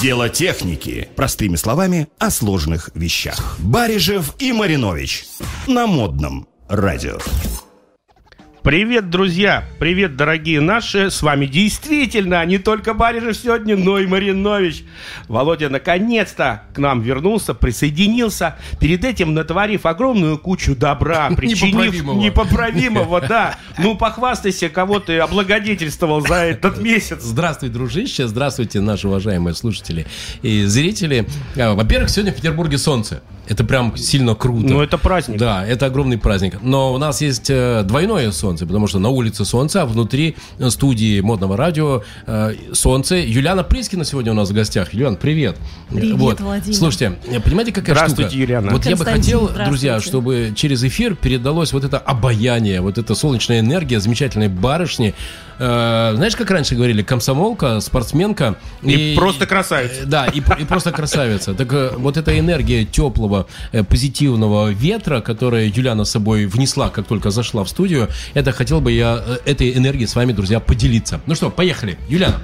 Дело техники. Простыми словами, о сложных вещах. Барижев и Маринович. На модном радио. Привет, друзья! Привет, дорогие наши! С вами действительно не только Барижев сегодня, но и Маринович. Володя наконец-то к нам вернулся, присоединился. Перед этим натворив огромную кучу добра, причинив Непоправимого. непоправимого, да. Ну, похвастайся, кого ты облагодетельствовал за этот месяц. Здравствуй, дружище, здравствуйте, наши уважаемые слушатели и зрители. А, Во-первых, сегодня в Петербурге солнце. Это прям сильно круто. Ну, это праздник. Да, это огромный праздник. Но у нас есть э, двойное солнце, потому что на улице солнце, а внутри студии модного радио э, солнце. Юлиана Прискина сегодня у нас в гостях. Юлиан, привет. Привет, вот. Владимир. Слушайте, э, понимаете, какая Здравствуйте, штука? Юлиана. Вот я бы хотел, друзья, чтобы через эфир передалось вот это обаяние, вот эта солнечная энергия замечательной барышни. Э, знаешь, как раньше говорили, комсомолка, спортсменка. И просто красавица. Да, и, и просто красавица. Так э, вот эта энергия теплого, э, позитивного ветра, которая Юляна с собой внесла, как только зашла в студию, это хотел бы я э, этой энергией с вами, друзья, поделиться. Ну что, поехали. Юляна,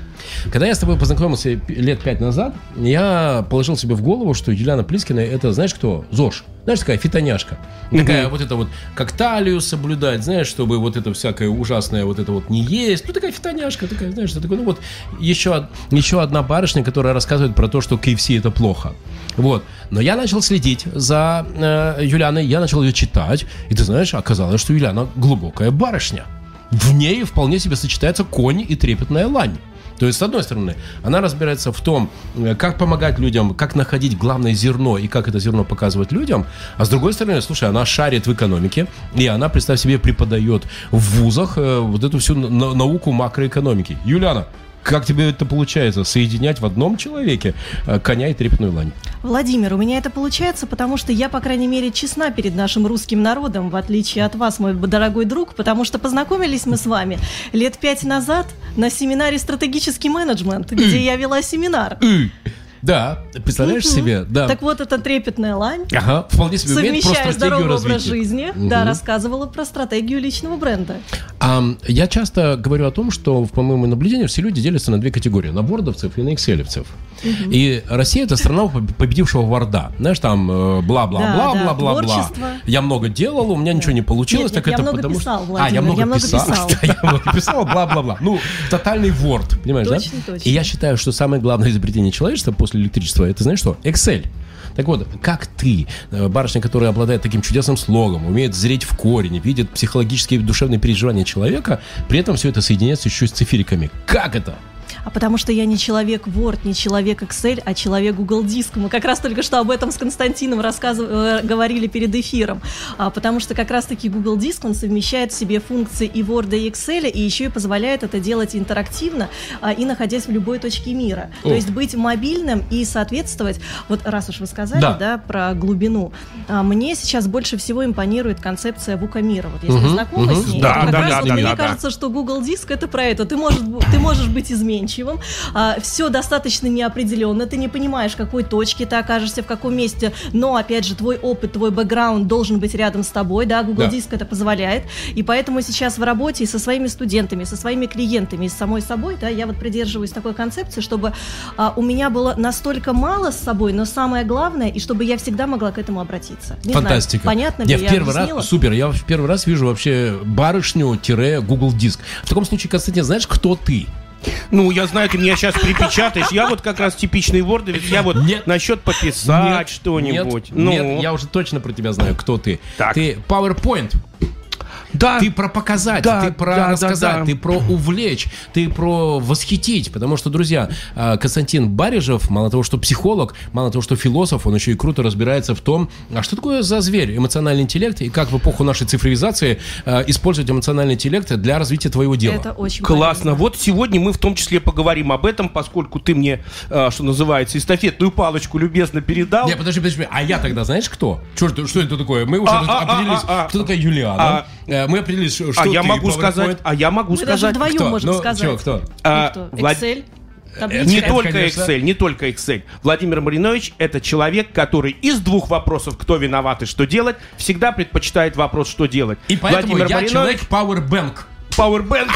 когда я с тобой познакомился лет пять назад, я положил себе в голову, что Юлиана Плискина это, знаешь кто? ЗОЖ. Знаешь, такая фитоняшка. Такая вот это вот, как талию соблюдать, знаешь, чтобы вот это всякое ужасное вот это вот не есть. Ну, такая фитоняшка, такая, знаешь, что такое, ну вот еще, еще одна барышня, которая рассказывает про то, что KFC это плохо. Вот. Но я начал следить за э, Юлианой, я начал ее читать, и ты знаешь, оказалось, что Юлиана глубокая барышня. В ней вполне себе сочетается конь и трепетная лань. То есть, с одной стороны, она разбирается в том, э, как помогать людям, как находить главное зерно и как это зерно показывать людям. А с другой стороны, слушай, она шарит в экономике, и она, представь себе, преподает в вузах э, вот эту всю на- науку макроэкономики. Юлиана, как тебе это получается? Соединять в одном человеке э, коня и трепетную лань? Владимир, у меня это получается, потому что я, по крайней мере, честна перед нашим русским народом, в отличие от вас, мой дорогой друг, потому что познакомились мы с вами лет пять назад на семинаре «Стратегический менеджмент», где я вела семинар. Да, представляешь себе? Да. Так вот, эта трепетная лань, Ага, вполне себе умеет про совмещая стратегию здоровый образ жизни, да, рассказывала про стратегию личного бренда. Я часто говорю о том, что, по моему наблюдению, все люди делятся на две категории. На вордовцев и на экселевцев. И Россия это страна поб- победившего ворда. Знаешь, там э, бла-бла-бла-бла-бла-бла-бла. творчество. Я много делал, у меня ничего не получилось. Нет, так нет, я это много потому писал, что... Владимир, а, я много я много писал. Да, я много писал, бла-бла-бла. Ну, тотальный ворд, понимаешь, Точно, да? точно. И я считаю, что самое главное изобретение человечества после электричества, это знаешь что? Excel. Так вот, как ты, э, барышня, которая обладает таким чудесным слогом, умеет зреть в корень, видит психологические и душевные переживания человека, при этом все это соединяется еще с цифериками. Как это? А потому что я не человек Word, не человек Excel, а человек Google Диск. Мы как раз только что об этом с Константином рассказывали, говорили перед эфиром. А, потому что как раз-таки Google Диск, он совмещает в себе функции и Word, и Excel, и еще и позволяет это делать интерактивно а, и находясь в любой точке мира. О. То есть быть мобильным и соответствовать, вот раз уж вы сказали, Да. да, про глубину, а, мне сейчас больше всего импонирует концепция Вука мира. Вот если вы знакомы мгм. с ней, Да, то как да, раз да, вот да, мне да, да. кажется, что Google Диск это про это. Ты можешь, ты можешь быть изменчивым, все достаточно неопределенно, ты не понимаешь, в какой точке ты окажешься, в каком месте, но, опять же, твой опыт, твой бэкграунд должен быть рядом с тобой, да, Google Да. Диск это позволяет, и поэтому сейчас в работе и со своими студентами, со своими клиентами, и с самой собой, да, я вот придерживаюсь такой концепции, чтобы а, у меня было настолько мало с собой, но самое главное, и чтобы я всегда могла к этому обратиться. Не знаю, Фантастика. понятно ли я я в первый объяснила? раз, супер, я в первый раз вижу вообще барышню-Google диск. В таком случае, Константин, знаешь, кто ты? Ну, я знаю, ты меня сейчас припечатаешь. Я вот как раз типичный вордовец. Я вот Нет. насчет пописать что-нибудь. Нет, ну, нет, я уже точно про тебя знаю, кто ты. Так. Ты PowerPoint. Да. Ты про показать, Да, ты про да, да, рассказать, да. ты про увлечь, ты про восхитить. Потому что, друзья, э, Константин Барижев, мало того, что психолог, мало того, что философ, он еще и круто разбирается в том, а что такое за зверь эмоциональный интеллект и как в эпоху нашей цифровизации э, использовать эмоциональный интеллект для развития твоего дела. Это очень Классно. полезно. Вот сегодня мы в том числе поговорим об этом, поскольку ты мне, э, что называется, эстафетную палочку любезно передал. Не, подожди, подожди, а я тогда знаешь кто? Это- что это такое? Мы уже А, а, а, определились, а, а. кто такая Юлиана. Э, Мы определились, что а ты, я могу сказать, а я могу Мы даже сказать. вдвоем Кто? можем Ну, сказать. кто? А, Ну, Excel? Не Табличка? Это, только конечно. Excel, не только Excel. Владимир Маринович – это человек, который из двух вопросов, кто виноват и что делать, всегда предпочитает вопрос, что делать. И поэтому Владимир я Маринович, человек Powerbank. Powerbank.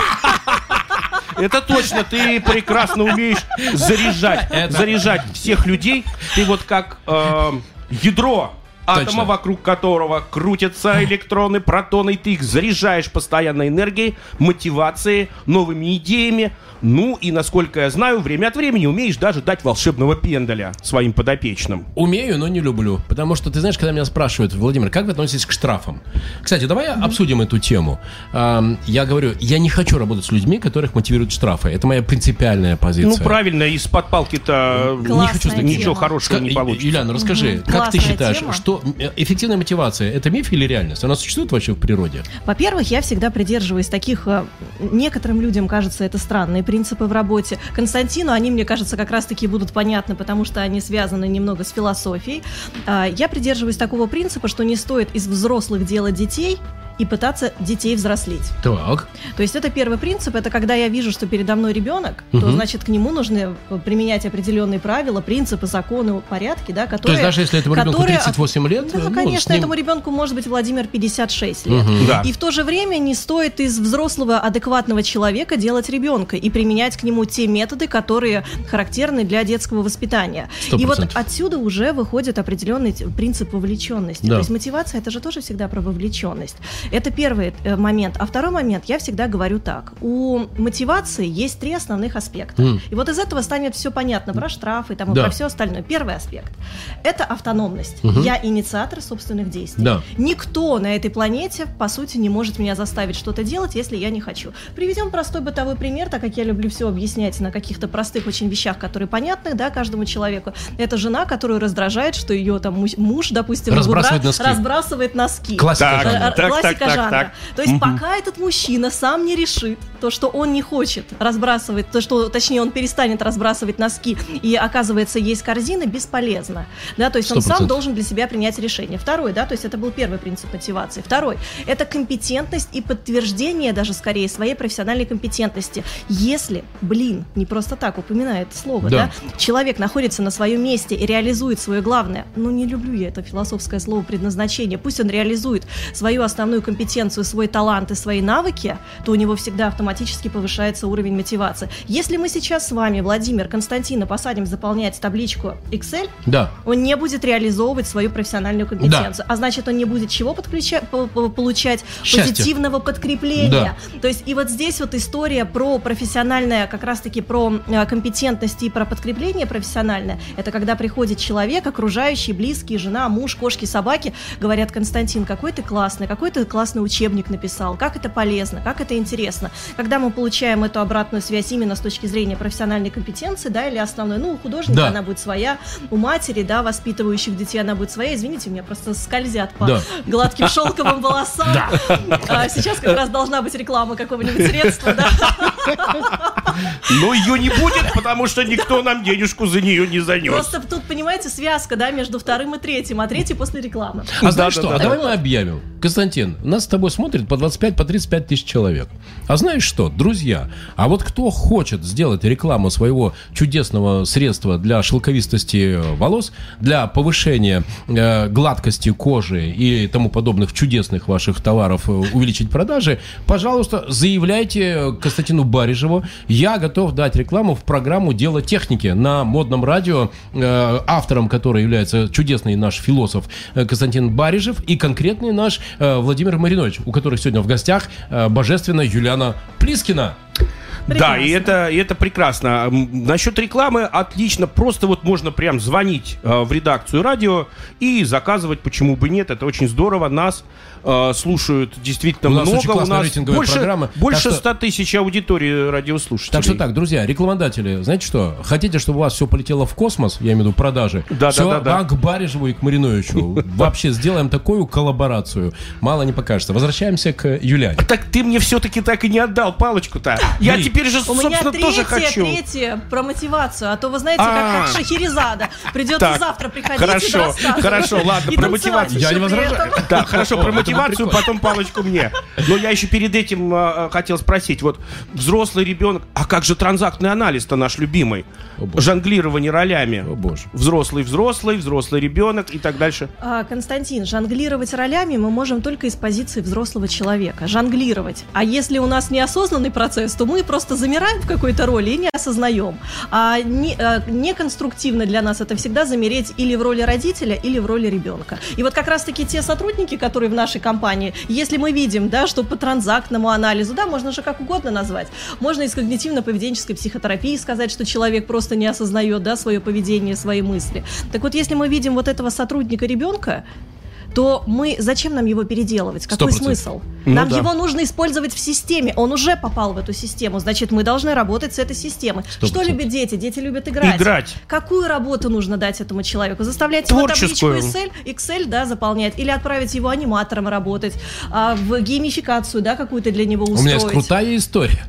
Это точно, ты прекрасно умеешь заряжать, заряжать всех людей. Ты вот как э, ядро атома, вокруг которого крутятся электроны, протоны, ты их заряжаешь постоянно энергией, мотивацией, новыми идеями. Ну и, насколько я знаю, время от времени умеешь даже дать волшебного пендаля своим подопечным. Умею, но не люблю. Потому что, ты знаешь, когда меня спрашивают, Владимир, как вы относитесь к штрафам? Кстати, давай обсудим эту тему. Я говорю, я не хочу работать с людьми, которых мотивируют штрафы. Это моя принципиальная позиция. Ну правильно, из-под палки-то Не хочу тема. ничего хорошего Ска- не получится. Юлиана, расскажи, как ты Классная считаешь, тема. что эффективная мотивация это миф или реальность? Она существует вообще в природе? Во-первых, я всегда придерживаюсь таких, э, некоторым людям кажется это странные принципы в работе. Константину они, мне кажется, как раз-таки будут понятны, потому что они связаны немного с философией. А, Я придерживаюсь такого принципа, что не стоит из взрослых делать детей и пытаться детей взрослеть. Так. То есть это первый принцип, это когда я вижу, что передо мной ребенок, то Мгм. значит к нему нужно э, применять определенные правила, принципы, законы, порядки, да, То которые... есть даже если этому ребенку которые от- 38 лет, Да, ну, конечно, ним- этому ребенку может быть Владимир 56 лет. Мгм. Да. И в то же время не стоит из взрослого адекватного человека делать ребенка и применять к нему те методы, которые характерны для детского воспитания. Сто И вот отсюда уже выходит определенный принцип вовлеченности. Да. То есть мотивация это же тоже всегда про вовлеченность. Это первый э, момент. А второй момент, я всегда говорю так. У мотивации есть три основных аспекта. М. И вот из этого станет все понятно про штрафы там, и Да. про все остальное. Первый аспект – это автономность. Мгм. Я инициатор собственных действий. Да. Никто на этой планете, по сути, не может меня заставить что-то делать, если я не хочу. Приведем простой бытовой пример, так как я люблю все объяснять на каких-то простых очень вещах, которые понятны, да, каждому человеку. Это жена, которую раздражает, что ее там му- муж, допустим, Разбрасывает в утра носки. разбрасывает носки. Классика Так, так, так, так, жанра. так. То есть пока этот мужчина сам не решит то, что он не хочет разбрасывать, то, что, точнее, он перестанет разбрасывать носки, и оказывается, есть корзина, бесполезно. Да, то есть он Сто сам должен для себя принять решение. Второй, да, то есть это был первый принцип мотивации. Второй, это компетентность и подтверждение даже скорее своей профессиональной компетентности. Если, блин, не просто так упоминает слово, Да. да, человек находится на своем месте и реализует свое главное, ну не люблю я это философское слово предназначение, пусть он реализует свою основную компетенцию, свой талант и свои навыки, то у него всегда автоматически повышается уровень мотивации. Если мы сейчас с вами, Владимир, Константина, посадим заполнять табличку Excel, Да. он не будет реализовывать свою профессиональную компетенцию. А значит, он не будет чего подключа- по- по- получать? Счастье. Позитивного подкрепления. То есть и вот здесь вот история про профессиональное, как раз-таки про э, компетентность и про подкрепление профессиональное. Это когда приходит человек, окружающий, близкие, жена, муж, кошки, собаки, говорят, Константин, какой ты классный, какой ты классный учебник написал, как это полезно, как это интересно. Когда мы получаем эту обратную связь именно с точки зрения профессиональной компетенции, да, или основной, ну, у художника Да. она будет своя, у матери, да, воспитывающих детей она будет своя. Извините, у меня просто скользят по Да. гладким шелковым волосам. А, Сейчас как раз должна быть реклама какого-нибудь средства, да. Но ее не будет, потому что никто нам денежку за нее не занес. Просто тут, понимаете, связка, да, между вторым и третьим, а третий после рекламы. А знаешь Да, что? а да. давай мы объявим. Константин, нас с тобой смотрит по 25, по 35 тысяч человек. А знаешь что, друзья, а вот кто хочет сделать рекламу своего чудесного средства для шелковистости волос, для повышения э, гладкости кожи и тому подобных чудесных ваших товаров, э, увеличить продажи, пожалуйста, заявляйте Константину Барижеву. Я готов дать рекламу в программу «Дело техники» на модном радио, э, автором которой является чудесный наш философ э, Константин Барижев и конкретный наш э, Владимир Маринович, у которых сегодня в гостях э, божественная Юлиана Плискина. Да, и Прекрасно. это, и это прекрасно. Насчет рекламы отлично. Просто вот можно прям звонить э, в редакцию радио и заказывать, почему бы нет. Это очень здорово. Нас э, слушают действительно У нас много. очень классная рейтинговая больше, программа. больше Так что- 100 тысяч аудитории радиослушателей. Так что так, друзья, рекламодатели, знаете что? Хотите, чтобы у вас все полетело в космос, я имею в виду продажи? Да, все, да, да, да. к Барижеву и к Мариновичу. Вообще сделаем такую коллаборацию. Мало не покажется. Возвращаемся к Юляне. Так ты мне все-таки так и не отдал палочку-то. Я Бери. теперь же, У меня собственно, тоже третье, хочу. третье про мотивацию. А то вы знаете, А. как, как Шахерезада. Придется Так, завтра приходить хорошо, и рассказывать. хорошо, ладно, И про танцевать мотивацию. Я не при возражаю. этом. Да, хорошо, про мотивацию, потом палочку мне. Но я еще перед этим э, э, хотел спросить, вот взрослый ребенок, а как же транзактный анализ-то наш любимый? О, боже. Жонглирование ролями. О боже. Взрослый взрослый, взрослый ребенок и так дальше. А, Константин, жонглировать ролями мы можем только из позиции взрослого человека. Жонглировать. А если у нас неосознанный процесс, что мы просто замираем в какой-то роли и не осознаем. А не, а, неконструктивно для нас это всегда замереть или в роли родителя, или в роли ребенка. И вот как раз-таки те сотрудники, которые в нашей компании, если мы видим, да, что по транзактному анализу, да, можно же как угодно назвать, можно из когнитивно-поведенческой психотерапии сказать, что человек просто не осознает, да, свое поведение, свои мысли. Так вот, если мы видим вот этого сотрудника ребенка, то мы зачем нам его переделывать? Какой 100%. смысл? Ну нам да. его нужно использовать в системе. Он уже попал в эту систему, значит, мы должны работать с этой системой. 100%. Что любят дети? Дети любят играть. Играть. Какую работу нужно дать этому человеку? Заставлять его табличку Творческую. Excel, Excel, да, заполнять, или отправить его аниматором работать, а, в геймификацию, да, какую-то для него У устроить. меня есть крутая история.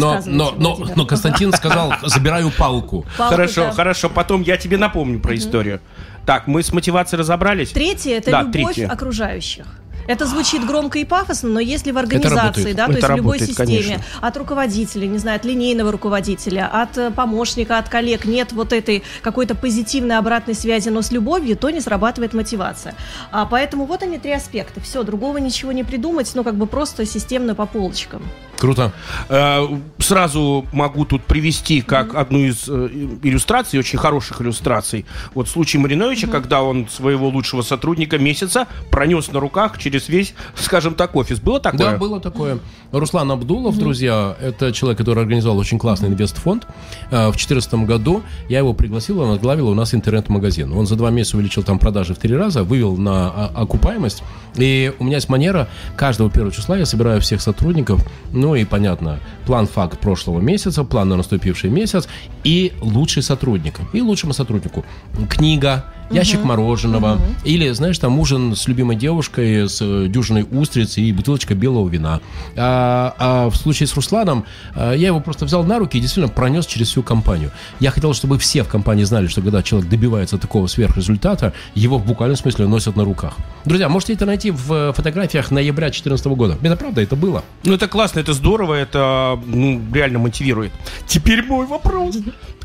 Но, но, но, но Константин сказал, забираю палку. Палку, Хорошо, да. хорошо. Потом я тебе напомню про историю. Так, мы с мотивацией разобрались. Третье это Да, любовь третье. окружающих. Это звучит громко и пафосно, но если в организации, да, то Это есть в любой работает, системе, конечно. от руководителя, не знаю, от линейного руководителя, от э, помощника, от коллег нет вот этой какой-то позитивной обратной связи, но с любовью, то не срабатывает мотивация. А, поэтому вот они три аспекта. Все, другого ничего не придумать, ну как бы просто системно по полочкам. Круто. Э, Сразу могу тут привести как одну из э, иллюстраций, очень хороших иллюстраций. Вот случай Мариновича, когда он своего лучшего сотрудника месяца пронес на руках через весь, скажем так, офис. Было такое? Да, было такое. Руслан Абдулов, друзья, это человек, который организовал очень классный инвестфонд. Э, В 2014 году я его пригласил, он возглавил у нас интернет-магазин. Он за два месяца увеличил там продажи в три раза, вывел на а, окупаемость. И у меня есть манера, каждого первого числа я собираю всех сотрудников, ну и понятно, план факт прошлого месяца, план на наступивший месяц и лучший сотрудник. И лучшему сотруднику книга, ящик мороженого, или, знаешь, там ужин с любимой девушкой, с э, дюжиной устриц и бутылочка белого вина. А, а в случае с Русланом, а, я его просто взял на руки и действительно пронес через всю компанию. Я хотел, чтобы все в компании знали, что когда человек добивается такого сверхрезультата, его в буквальном смысле носят на руках. Друзья, можете это найти в э, фотографиях ноября 2014 года. Это правда, это было. Ну, это классно, это здорово, это ну, реально мотивирует. Теперь мой вопрос.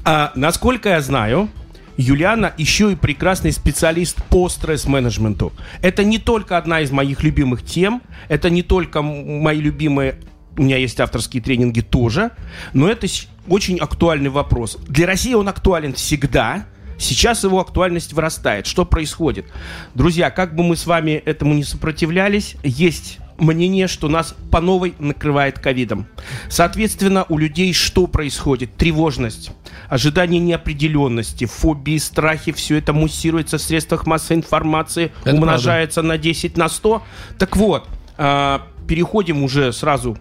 А, насколько я знаю, Юлиана еще и прекрасный специалист по стресс-менеджменту. Это не только одна из моих любимых тем, это не только мои любимые, у меня есть авторские тренинги тоже, но это очень актуальный вопрос. Для России он актуален всегда, Сейчас его актуальность вырастает. Что происходит? Друзья, как бы мы с вами этому не сопротивлялись, есть мнение, что нас по новой накрывает ковидом. Соответственно, у людей что происходит? Тревожность, ожидание неопределенности, фобии, страхи, все это муссируется в средствах массовой информации, Это умножается на 10, на 100. Так вот, а, переходим уже сразу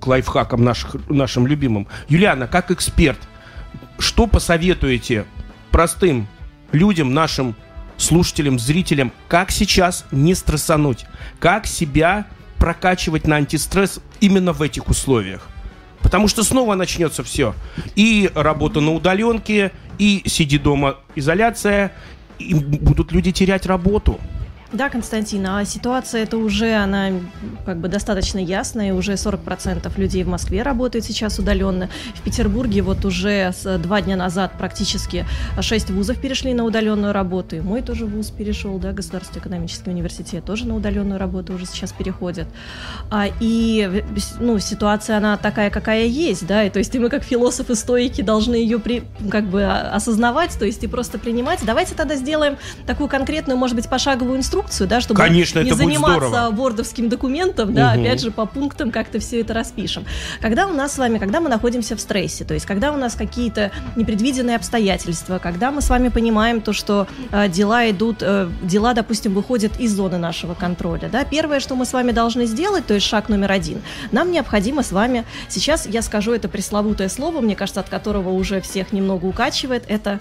к лайфхакам наших, нашим любимым. Юлиана, как эксперт, что посоветуете простым людям, нашим слушателям, зрителям, как сейчас не стрессануть, как себя прокачивать на антистресс именно в этих условиях? Потому что снова начнется все. И работа на удаленке, и сиди дома изоляция, и будут люди терять работу. Да, Константин, а ситуация это уже, она как бы достаточно ясная, уже 40% людей в Москве работают сейчас удаленно. В Петербурге вот уже с два дня назад практически 6 вузов перешли на удаленную работу, и мой тоже вуз перешел, да, Государственный экономический университет тоже на удаленную работу уже сейчас переходит. А, и ну, ситуация, она такая, какая есть, да, и то есть и мы как философы стоики должны ее при, как бы а, осознавать, то есть и просто принимать. Давайте тогда сделаем такую конкретную, может быть, пошаговую инструкцию, да, чтобы Конечно, не заниматься здорово. бордовским документом, да, Мгм. опять же, по пунктам как-то все это распишем. Когда у нас с вами, когда мы находимся в стрессе, то есть когда у нас какие-то непредвиденные обстоятельства, когда мы с вами понимаем то, что э, дела идут, э, дела, допустим, выходят из зоны нашего контроля, да, первое, что мы с вами должны сделать, то есть шаг номер один, нам необходимо с вами, сейчас я скажу это пресловутое слово, мне кажется, от которого уже всех немного укачивает, это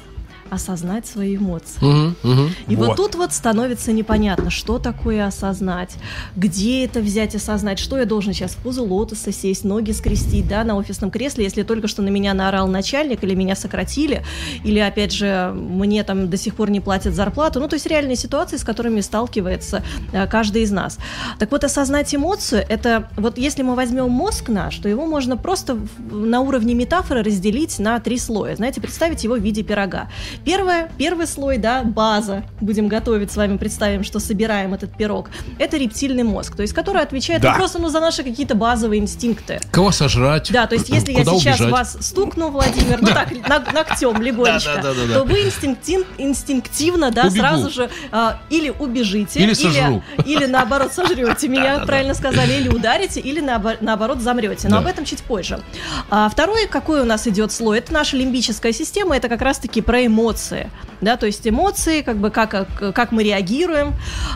осознать свои эмоции. Мгм, мгм. И вот. Вот. тут вот становится непонятно, что такое осознать, где это взять осознать, что я должен сейчас в позу лотоса сесть, ноги скрестить, да, на офисном кресле, если только что на меня наорал начальник или меня сократили, или, опять же, мне там до сих пор не платят зарплату, ну, то есть реальные ситуации, с которыми сталкивается э, каждый из нас. Так вот, осознать эмоцию, это вот если мы возьмем мозг наш, то его можно просто на уровне метафоры разделить на три слоя, знаете, представить его в виде пирога. Первое, первый слой, да, база. Будем готовить с вами, представим, что собираем этот пирог. Это рептильный мозг, то есть который отвечает Да. ну, просто ну, за наши какие-то базовые инстинкты. Кого сожрать? Да, то есть если Куда я сейчас убежать? вас стукну, Владимир, ну так, ногтем легонечко, то вы инстинктив- инстинктивно, да, сразу же а, или убежите, Или наоборот сожрете меня, правильно сказали, или ударите, или наобо- наоборот замрете. Но об этом чуть позже. А второй, какой у нас идет слой, это наша лимбическая система, это как раз-таки про эмоции. Да, то есть эмоции, как бы как, как, мы реагируем.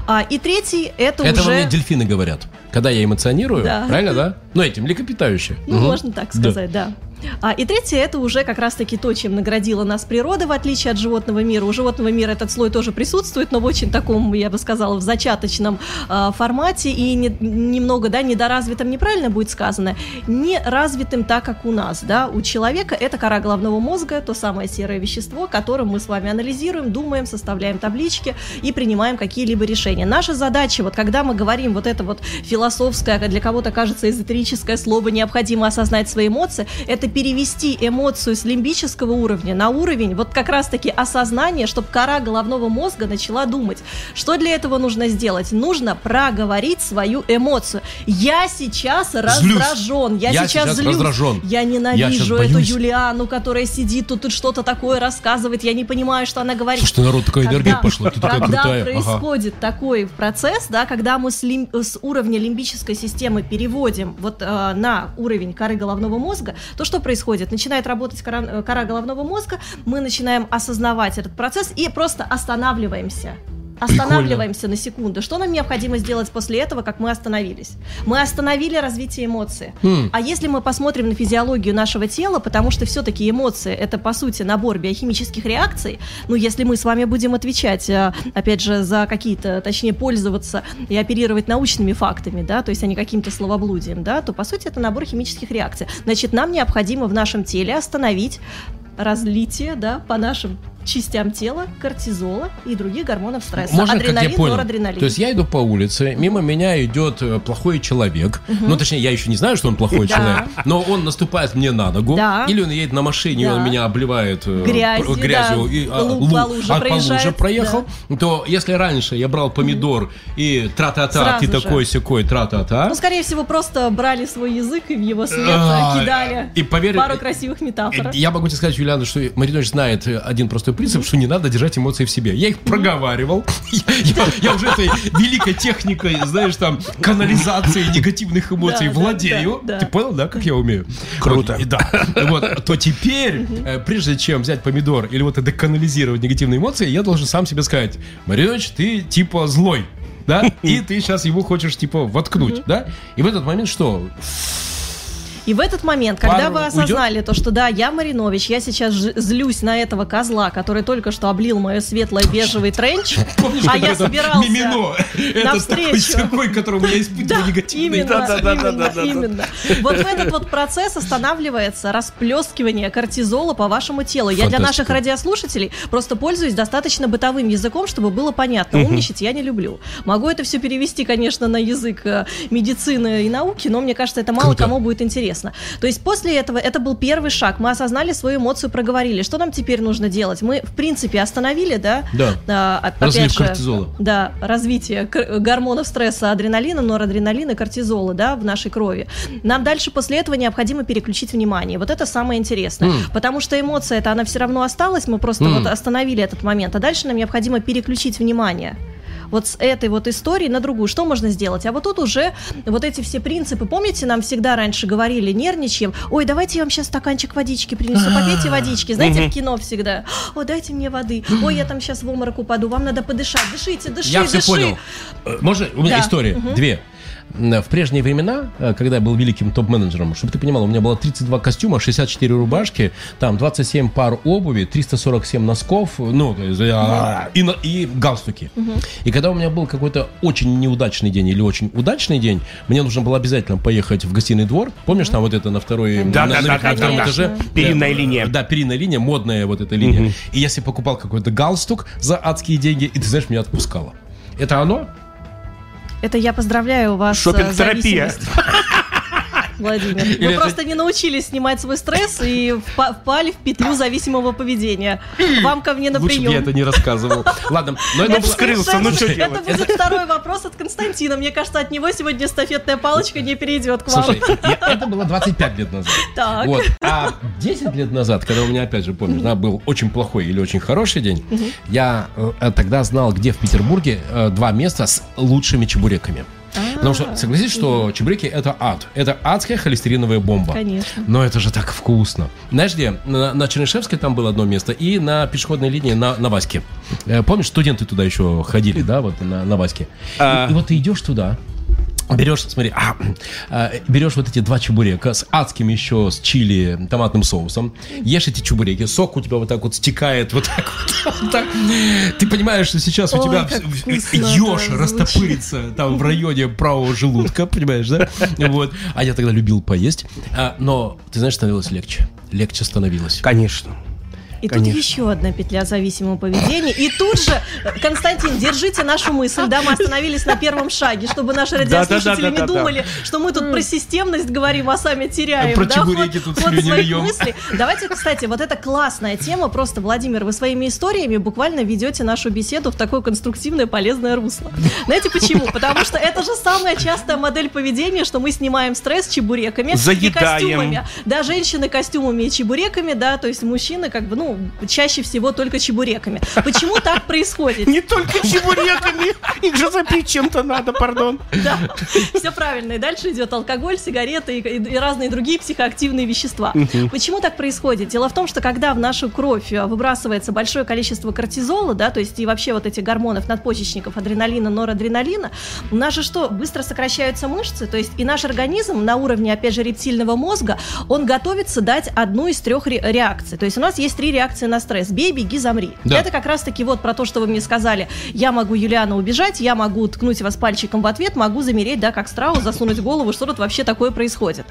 А, и третий, это, Это уже... мне дельфины говорят. Когда я эмоционирую, Да. правильно, да? Ну, этим, млекопитающие. Ну, Мгм. можно так сказать, да. А, и третье, это уже как раз-таки то, чем наградила нас природа, в отличие от животного мира. У животного мира этот слой тоже присутствует, но в очень таком, я бы сказала, в зачаточном а, формате и не- немного, да, недоразвитым, неправильно будет сказано, не развитым так, как у нас, да. У человека это кора головного мозга, то самое серое вещество, которым мы с вами анализируем, думаем, составляем таблички и принимаем какие-либо решения. Наша задача, вот когда мы говорим вот это вот философское, для кого-то кажется эзотерическое слово, необходимо осознать свои эмоции, это перевести эмоцию с лимбического уровня на уровень вот как раз-таки осознания, чтобы кора головного мозга начала думать. Что для этого нужно сделать? Нужно проговорить свою эмоцию. Я сейчас раздражен, я, Я сейчас, сейчас злюсь, раздражен. я Я ненавижу щас эту боюсь. Юлиану, которая сидит тут, тут что-то такое рассказывает, я не понимаю, что она говорит. Слушай, народ, такая энергия пошла, ты такая когда крутая. Ага. происходит такой процесс, да, когда мы с, лим- с уровня лимбической системы переводим вот э, на уровень коры головного мозга, то что происходит? Начинает работать кора, э, кора головного мозга, мы начинаем осознавать этот процесс и просто останавливаемся. Останавливаемся на секунду. Что нам необходимо сделать после этого, как мы остановились? Мы остановили развитие эмоций. Хм. А если мы посмотрим на физиологию нашего тела, потому что все-таки эмоции это по сути набор биохимических реакций, ну если мы с вами будем отвечать, э, опять же, за какие-то, точнее пользоваться и оперировать научными фактами, да, то есть а не каким-то словоблудием, да, то по сути это набор химических реакций. Значит, нам необходимо в нашем теле остановить разлитие, да, по нашим частям тела кортизола и других гормонов стресса. Можно, как я Адреналин, понял. норадреналин. То есть я иду по улице, мимо меня идет э, плохой человек. Ну, точнее, я еще не знаю, что он плохой человек, но он наступает мне на ногу. Или он едет на машине, и он меня обливает э, Грязью, и а, по луже а, проехал. То если раньше я брал помидор и тра-та-та, ты такой секой тра-та-та. Ну, скорее всего, просто брали свой язык и в его свет А, кидали пару красивых метафор. Я могу тебе сказать, Юлиана, что Маринович знает э, один простой принцип, что не надо держать эмоции в себе. Я их проговаривал. Я, уже этой великой техникой, знаешь, там, канализации негативных эмоций владею. Ты понял, да, как я умею? Круто. Да. Вот, то теперь, э, прежде чем взять помидор или вот это канализировать негативные эмоции, я должен сам себе сказать, Маринович, ты типа злой. Да? И ты сейчас его хочешь, типа, воткнуть, да? И в этот момент что? И в этот момент, когда Пару вы осознали то, что да, я Маринович, я сейчас злюсь на этого козла, который только что облил мое светлое бежевый тренч, Помнишь, а я собирался Мимино? Это такой такой, которому я испытываю негативные именно, именно. Вот в этот вот процесс останавливается расплескивание кортизола по вашему телу. Я для наших радиослушателей просто пользуюсь достаточно бытовым языком, чтобы было понятно. Умничать я не люблю. Могу это все перевести, конечно, на язык э, медицины и науки, но мне кажется, это мало кому будет интересно. То есть после этого это был первый шаг. Мы осознали свою эмоцию, проговорили. Что нам теперь нужно делать? Мы, в принципе, остановили, да? Да. А, опять Разлив же, кортизола. Да, развитие гормонов стресса, адреналина, норадреналина, кортизола, да, в нашей крови. Нам дальше после этого необходимо переключить внимание. Вот это самое интересное. М. Потому что эмоция это она все равно осталась, мы просто М. вот остановили этот момент. А дальше нам необходимо переключить внимание вот с этой вот истории на другую. Что можно сделать? А вот тут уже вот эти все принципы, помните, нам всегда раньше говорили, нервничаем, ой, давайте я вам сейчас стаканчик водички принесу, попейте водички. Знаете, в кино всегда, о, дайте мне воды, ой, я там сейчас в обморок упаду, вам надо подышать, дышите, дыши, Я все понял. Э, Можно? У меня история. Две. В прежние времена, э, когда я был великим топ-менеджером, чтобы ты понимал, у меня было 32 костюма, 64 рубашки, там 27 пар обуви, 347 носков, ну, то есть, а, и, и галстуки. И когда у меня был какой-то очень неудачный день или очень удачный день, мне нужно было обязательно поехать в гостиный двор. Помнишь, там вот это на второй Да, на, да, на- да, на да, втором да, да. этаже. Перинная Э, линия. Да, перинная линия, модная вот эта линия. И я себе покупал какой-то галстук за адские деньги, и ты знаешь, меня отпускало. Это оно? Это я поздравляю вас. э, Шопинг-терапия. Владимир. Или Вы это- просто не научились снимать свой стресс и впа- впали в петлю зависимого поведения. Вам ко мне на Лучше бы я прием. это не рассказывал. Ладно, но это вскрылся, ну что Это делать? будет второй вопрос от Константина. Мне кажется, от него сегодня эстафетная палочка не перейдет к вам. Слушай, это было 25 лет назад. Так. Вот. А 10 лет назад, когда у меня, опять же, помнишь, да, был очень плохой или очень хороший день, я э, тогда знал, где в Петербурге э, два места с лучшими чебуреками. Потому что, согласись, что чебуреки это ад. Это адская холестериновая бомба. Конечно. Но это же так вкусно. Знаешь где? На, на Чернышевской там было одно место, и на пешеходной линии на, на Ваське. Э, помнишь, студенты туда еще ходили, да, вот на, на Ваське. А. И, и вот ты идешь туда, Берешь, смотри, а, а, берешь вот эти два чебурека с адским еще с чили томатным соусом, ешь эти чебуреки, сок у тебя вот так вот стекает, вот так вот. вот так. Ты понимаешь, что сейчас у Ой, тебя в- вкусно еж растопырится там в районе правого желудка, понимаешь, да? Вот. А я тогда любил поесть. А, но, ты знаешь, становилось легче. Легче становилось. Конечно. И Конечно. тут еще одна петля зависимого поведения. И тут же, Константин, держите нашу мысль. Да, мы остановились на первом шаге, чтобы наши радиослушатели не думали, что мы тут про системность говорим, а сами теряем. Про да, чебуреки тут слюни мыслей. Давайте, кстати, вот это классная тема. Просто, Владимир, вы своими историями буквально ведете нашу беседу в такое конструктивное, полезное русло. Знаете почему? Потому что это же самая частая модель поведения, что мы снимаем стресс чебуреками и Заедаем. костюмами. Да, женщины костюмами и чебуреками, да, то есть мужчины как бы, ну, чаще всего только чебуреками. Почему так происходит? Не только чебуреками. Их же запить чем-то надо, пардон. Да, все правильно. И дальше идет алкоголь, сигареты и, разные другие психоактивные вещества. Почему так происходит? Дело в том, что когда в нашу кровь э, выбрасывается большое количество кортизола, да, то есть и вообще вот этих гормонов надпочечников, адреналина, норадреналина, у нас же что, быстро сокращаются мышцы, то есть и наш организм на уровне, опять же, рептильного мозга, он готовится дать одну из трех ре- реакций. То есть у нас есть три реакции на стресс. Бей, беги, замри. Да. Это как раз-таки вот про то, что вы мне сказали. Я могу, Юлиана, убежать, я могу ткнуть вас пальчиком в ответ, могу замереть, да, как страус, засунуть голову, что тут вообще такое происходит.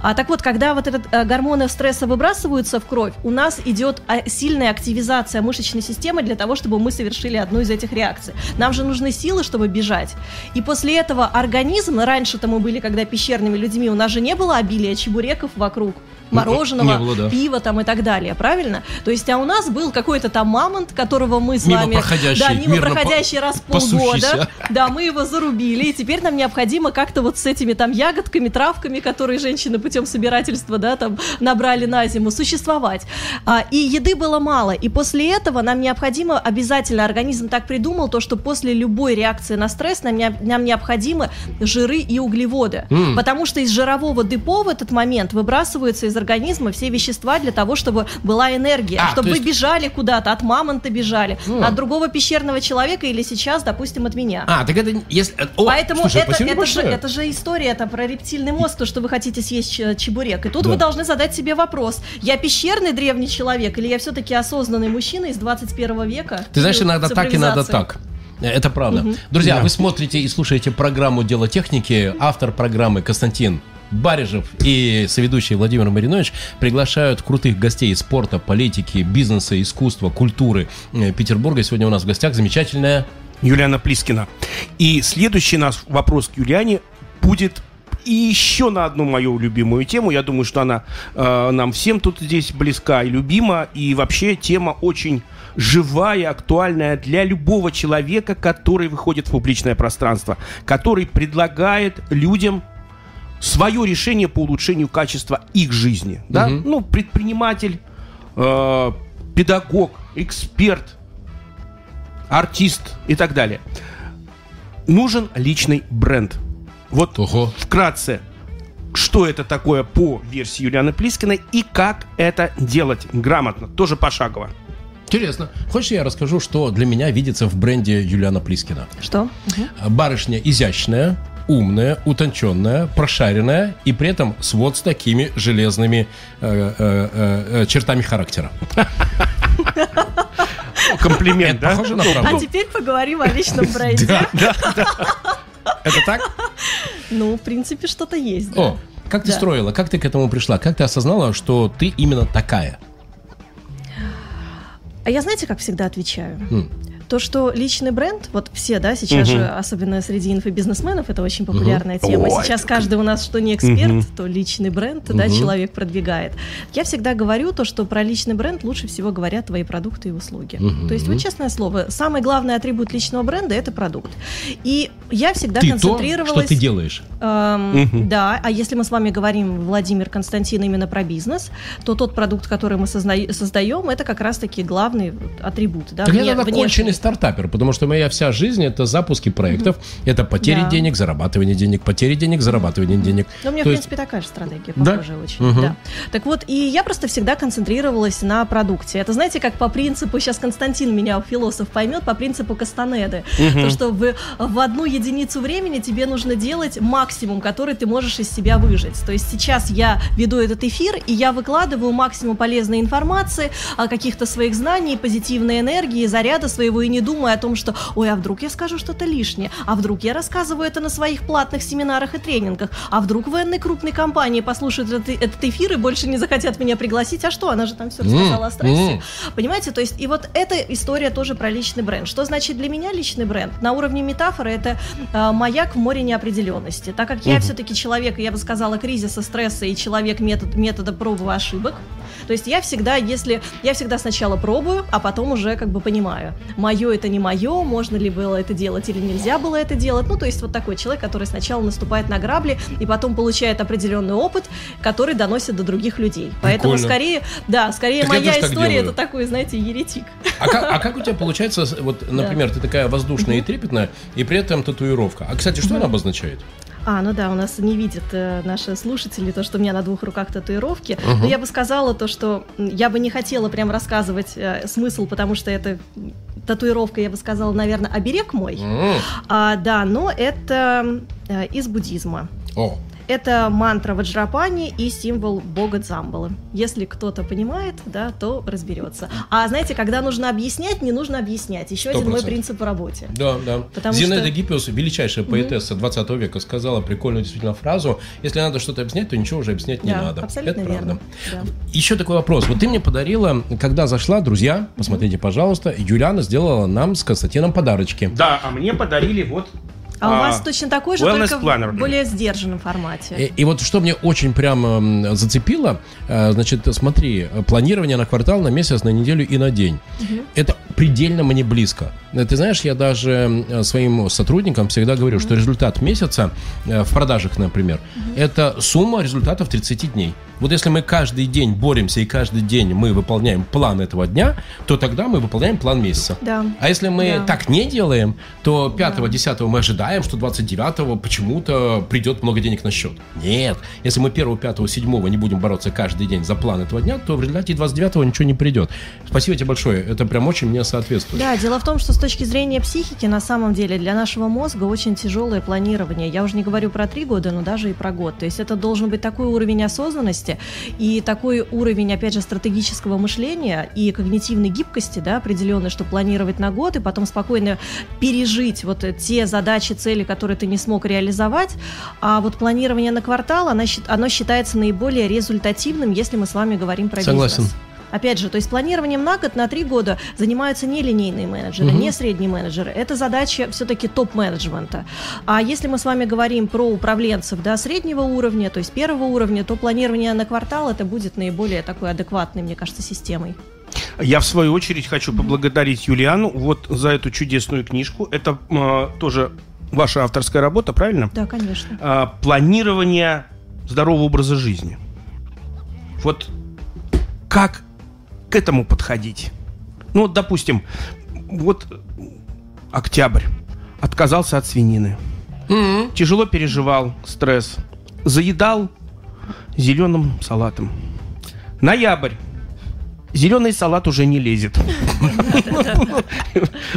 А, так вот, когда вот этот э, гормоны стресса выбрасываются в кровь, у нас идет а, сильная активизация мышечной системы для того, чтобы мы совершили одну из этих реакций. Нам же нужны силы, чтобы бежать. И после этого организм, раньше-то мы были, когда пещерными людьми, у нас же не было обилия чебуреков вокруг мороженого, не было, да. пива там и так далее, правильно? То есть, а у нас был какой-то там мамонт, которого мы с Мимо вами... проходящий, да, мимо проходящий раз в полгода. Да, мы его зарубили, и теперь нам необходимо как-то вот с этими там ягодками, травками, которые женщины путем собирательства, да, там набрали на зиму, существовать. А, и еды было мало, и после этого нам необходимо обязательно, организм так придумал, то, что после любой реакции на стресс нам, не- нам необходимы жиры и углеводы, М. потому что из жирового депо в этот момент выбрасываются из организма все вещества для того, чтобы была энергия, А, чтобы то вы есть- бежали куда-то, от мамонта бежали, М. от другого пещерного человека или сейчас, допустим, от меня. А, так это если... э, О, Поэтому слушай, это, это, же, это же история это про рептильный мозг, то, что вы хотите съесть чебурек. И тут Да. вы должны задать себе вопрос. Я пещерный древний человек или я все-таки осознанный мужчина из 21 века? Ты знаешь, иногда так, иногда цифровизацией? так. Э, Это правда. Друзья, вы смотрите и слушаете программу «Дело техники». Автор программы Константин Барежев и соведущий Владимир Маринович приглашают крутых гостей спорта, политики, бизнеса, искусства, культуры э, Петербурга. Сегодня у нас в гостях замечательная... Юлиана Плискина. И следующий наш вопрос к Юлиане будет и еще на одну мою любимую тему. Я думаю, что она э, нам всем тут здесь близка и любима. И вообще тема очень живая, актуальная для любого человека, который выходит в публичное пространство, который предлагает людям свое решение по улучшению качества их жизни. Да? Мгм. Ну, предприниматель, э, педагог, эксперт, артист и так далее. Нужен личный бренд. Вот Ого. вкратце, что это такое по версии Юлианы Плискиной и как это делать грамотно, тоже пошагово. Интересно. Хочешь, я расскажу, что для меня видится в бренде Юлиана Плискина? Что? Барышня изящная, умная, утонченная, прошаренная и при этом с вот с такими железными э, э, э, чертами характера. Комплимент, да? похоже на А теперь поговорим о личном бренде. Это так? Ну, в принципе, что-то есть. да. О, как ты Да. строила, как ты к этому пришла, как ты осознала, что ты именно такая? А я знаете, как всегда отвечаю? То, что личный бренд, вот все, да, сейчас Мгм. же, особенно среди инфобизнесменов, это очень популярная тема. Ой, сейчас каждый у нас, что не эксперт, Мгм. то личный бренд, да, Мгм. человек продвигает. Я всегда говорю то, что про личный бренд лучше всего говорят твои продукты и услуги. Мгм. То есть, вот честное слово, самый главный атрибут личного бренда – это продукт. И я всегда Ты то, концентрировалась... что ты делаешь. Эм, Мгм. Да, а если мы с вами говорим, Владимир Константин, именно про бизнес, то тот продукт, который мы созна- создаем, это как раз-таки главный атрибут. Да, Так вне- я тогда внешний. конченый стартапер, потому что моя вся жизнь это запуски проектов, это потери Да. денег, зарабатывание денег, потери денег, зарабатывание денег. Ну, у меня, То в есть- принципе, такая же стратегия, Да? похожая очень. Мгм. Да. Так вот, и я просто всегда концентрировалась на продукте. Это, знаете, как по принципу, сейчас Константин меня, философ, поймет, по принципу Кастанеды. То, что в, в одну единицу времени тебе нужно делать максимум, который ты можешь из себя выжить. То есть сейчас я веду этот эфир, и я выкладываю максимум полезной информации, о каких-то своих знаний, позитивной энергии, заряда своего, и не думаю о том, что, ой, а вдруг я скажу что-то лишнее, а вдруг я рассказываю это на своих платных семинарах и тренингах, а вдруг в энной крупной компании послушают этот, этот эфир и больше не захотят меня пригласить, а что, она же там все рассказала о стрессе. Понимаете, то есть и вот эта история тоже про личный бренд. Что значит для меня личный бренд? На уровне метафоры это маяк в море неопределенности. Так как я все-таки человек, я бы сказала, кризиса, стресса и человек метод, метода пробы и ошибок. То есть я всегда, если я всегда сначала пробую, а потом уже как бы понимаю, мое это не мое, можно ли было это делать или нельзя было это делать. Ну, то есть вот такой человек, который сначала наступает на грабли и потом получает определенный опыт, который доносит до других людей. Поэтому Прикольно. скорее, да, скорее Так моя история это такой, знаете, еретик. А как, а как у тебя получается, вот, например, ты такая воздушная и трепетная, и при этом татуировка? А, кстати, что она обозначает? А, ну да, у нас не видят э, наши слушатели то, что у меня на двух руках татуировки. Но я бы сказала то, что я бы не хотела прям рассказывать э, смысл, потому что это татуировка, я бы сказала, наверное, оберег мой. М, А, да, но это э, из буддизма. О, Это мантра Ваджрапани и символ бога Дзамбалы. Если кто-то понимает, да, то разберется. А знаете, когда нужно объяснять, не нужно объяснять. Еще один мой 100%. принцип по работе. да, да. Потому Зинаида что- Гиппиус, величайшая поэтесса 20 века, сказала прикольную действительно фразу, если надо что-то объяснять, то ничего уже объяснять не да, надо. абсолютно Это верно. правда. Да. Еще такой вопрос. Вот ты мне подарила, когда зашла, друзья, посмотрите, пожалуйста, Юлиана сделала нам с Константином подарочки. Да, а мне подарили вот... А, у вас точно такой же, только planner. в более сдержанном формате. И, и вот что мне очень прям зацепило, э, значит, смотри, планирование на квартал, на месяц, на неделю и на день. Это предельно мне близко. Э, Ты знаешь, я даже э, своим сотрудникам всегда говорю, что результат месяца в продажах, например, это сумма результатов 30 дней. Вот если мы каждый день боремся и каждый день мы выполняем план этого дня, то тогда мы выполняем план месяца. Да. А если мы Да. так не делаем, то 5-10 мы ожидаем, что 29 почему-то придет много денег на счет. Нет. Если мы 1, 5, 7 не будем бороться каждый день за план этого дня, то в результате 29 ничего не придет. Спасибо тебе большое. Это прям очень мне соответствует. Да, дело в том, что с точки зрения психики, на самом деле, для нашего мозга очень тяжелое планирование. Я уже не говорю про три года, но даже и про год. То есть это должен быть такой уровень осознанности и такой уровень, опять же, стратегического мышления и когнитивной гибкости, да, определенной, чтобы планировать на год и потом спокойно пережить вот те задачи, цели, которые ты не смог реализовать. А вот планирование на квартал, оно, оно считается наиболее результативным, если мы с вами говорим про Согласен. бизнес. Опять же, то есть планированием на год, на три года занимаются не линейные менеджеры, не средние менеджеры. Это задача все-таки топ-менеджмента. А если мы с вами говорим про управленцев да, среднего уровня, то есть первого уровня, то планирование на квартал это будет наиболее такой адекватной, мне кажется, системой. Я, в свою очередь, хочу поблагодарить Юлиану вот за эту чудесную книжку. Это э, тоже ваша авторская работа, правильно? Да, конечно. А, планирование здорового образа жизни. Вот как к этому подходить? Ну, вот, допустим, вот октябрь. Отказался от свинины. Тяжело переживал стресс. Заедал зеленым салатом. Ноябрь. Зеленый салат уже не лезет.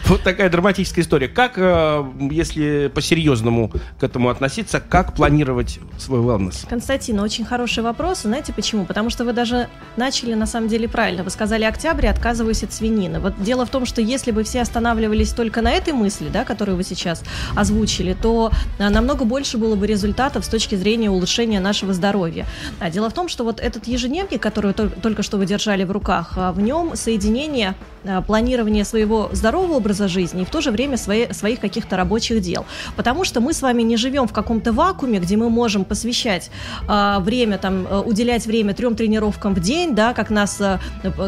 Вот такая драматическая история. Как, э, если по-серьезному к этому относиться, как планировать свой wellness? Константин, очень хороший вопрос. Знаете почему? Потому что вы даже начали на самом деле правильно. Вы сказали октябрь, отказываюсь от свинины. Вот дело в том, что если бы все останавливались только на этой мысли, да, которую вы сейчас озвучили, то а, намного больше было бы результатов с точки зрения улучшения нашего здоровья. А дело в том, что вот этот ежедневник, который только что вы держали в руках, вещах. А В нем соединение а, планирования своего здорового образа жизни и в то же время свои, своих каких-то рабочих дел. Потому что мы с вами не живем в каком-то вакууме, где мы можем посвящать а, время, там, э, уделять время трем тренировкам в день, да, как нас, а,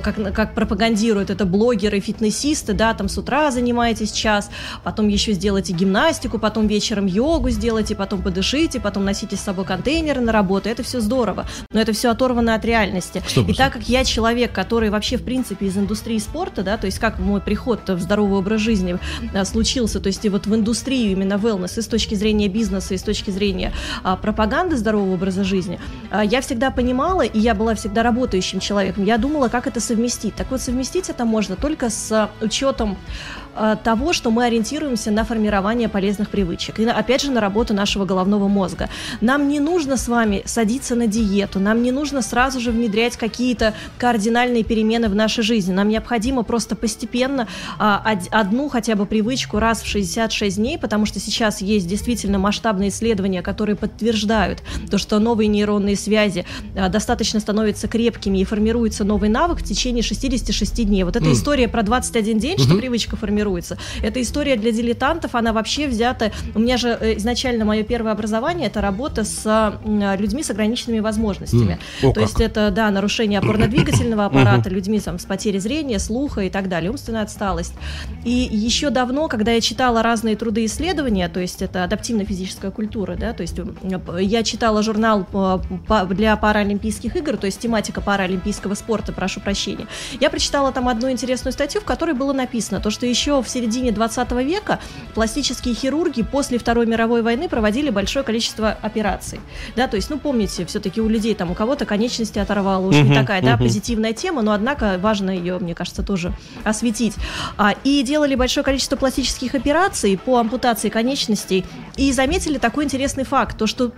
как, как пропагандируют это блогеры, фитнесисты, да, там с утра занимаетесь час, потом еще сделайте гимнастику, потом вечером йогу сделайте, потом подышите, потом носите с собой контейнеры на работу, это все здорово, но это все оторвано от реальности. Стоп, и стоп. так как я человек, который вообще в принципе из индустрии спорта, да, то есть как мой приход в здоровый образ жизни а, случился, то есть и вот в индустрию именно wellness и с точки зрения бизнеса, и с точки зрения а, пропаганды здорового образа жизни, а, я всегда понимала, и я была всегда работающим человеком, я думала, как это совместить. Так вот, совместить это можно только с учетом того, что мы ориентируемся на формирование полезных привычек. И опять же на работу нашего головного мозга. Нам не нужно с вами садиться на диету, нам не нужно сразу же внедрять какие-то кардинальные перемены в нашей жизни. Нам необходимо просто постепенно а, од- одну хотя бы привычку раз в 66 дней, потому что сейчас есть действительно масштабные исследования, которые подтверждают то, что новые нейронные связи а, достаточно становятся крепкими и формируется новый навык в течение 66 дней. Вот эта М. история про 21 день, что Мгм. привычка формируется, эта история для дилетантов, она вообще взята... У меня же э, изначально мое первое образование – это работа с м, людьми с ограниченными возможностями. О, То как. есть это, да, нарушение опорно-двигательного аппарата, людьми там, с потерей зрения, слуха и так далее, умственная отсталость. И еще давно, когда я читала разные труды исследования, то есть это адаптивно-физическая культура, да, то есть м, я читала журнал э, для Паралимпийских игр, то есть тематика паралимпийского спорта, прошу прощения, я прочитала там одну интересную статью, в которой было написано то, что еще в середине 20 века пластические хирурги после Второй мировой войны проводили большое количество операций. Да, то есть, ну, помните, все-таки у людей там у кого-то конечности оторвало, уж не такая, да, позитивная тема, но однако важно ее, мне кажется, тоже осветить. А, и делали большое количество пластических операций по ампутации конечностей и заметили такой интересный факт, то что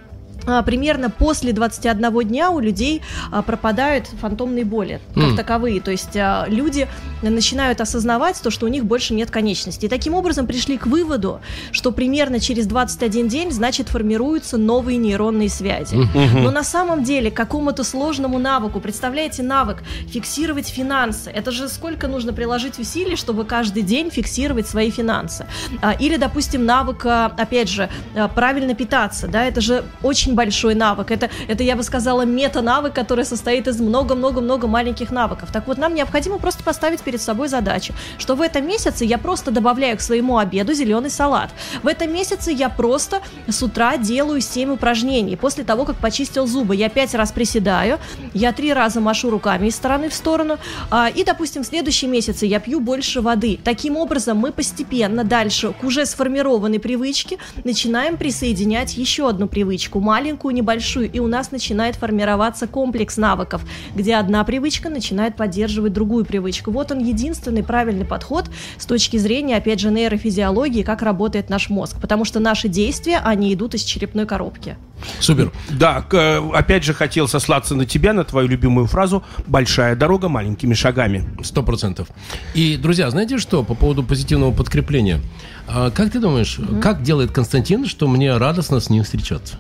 примерно после 21 дня у людей а, пропадают фантомные боли как М. таковые. То есть а, люди начинают осознавать то, что у них больше нет конечностей. И таким образом пришли к выводу, что примерно через 21 день, значит, формируются новые нейронные связи. Но на самом деле какому-то сложному навыку, представляете, навык фиксировать финансы, это же сколько нужно приложить усилий, чтобы каждый день фиксировать свои финансы. А, Или, допустим, навык, а, опять же, а, правильно питаться, да, это же очень большой навык, это, это я бы сказала, мета-навык, который состоит из много-много-много маленьких навыков. Так вот, нам необходимо просто поставить перед собой задачу, что в этом месяце я просто добавляю к своему обеду зеленый салат. В этом месяце я просто с утра делаю 7 упражнений. После того, как почистил зубы, я 5 раз приседаю, я 3 раза машу руками из стороны в сторону, а, и, допустим, в следующем месяце я пью больше воды. Таким образом, мы постепенно дальше к уже сформированной привычке начинаем присоединять еще одну привычку, маленькую, небольшую, и у нас начинает формироваться комплекс навыков, где одна привычка начинает поддерживать другую привычку. Вот он единственный правильный подход с точки зрения, опять же, нейрофизиологии, как работает наш мозг, потому что наши действия, они идут из черепной коробки. Супер. Да, э, опять же хотел сослаться на тебя, на твою любимую фразу «большая дорога маленькими шагами». Сто процентов. И, друзья, знаете что, по поводу позитивного подкрепления? А, как ты думаешь, как делает Константин, что мне радостно с ним встречаться?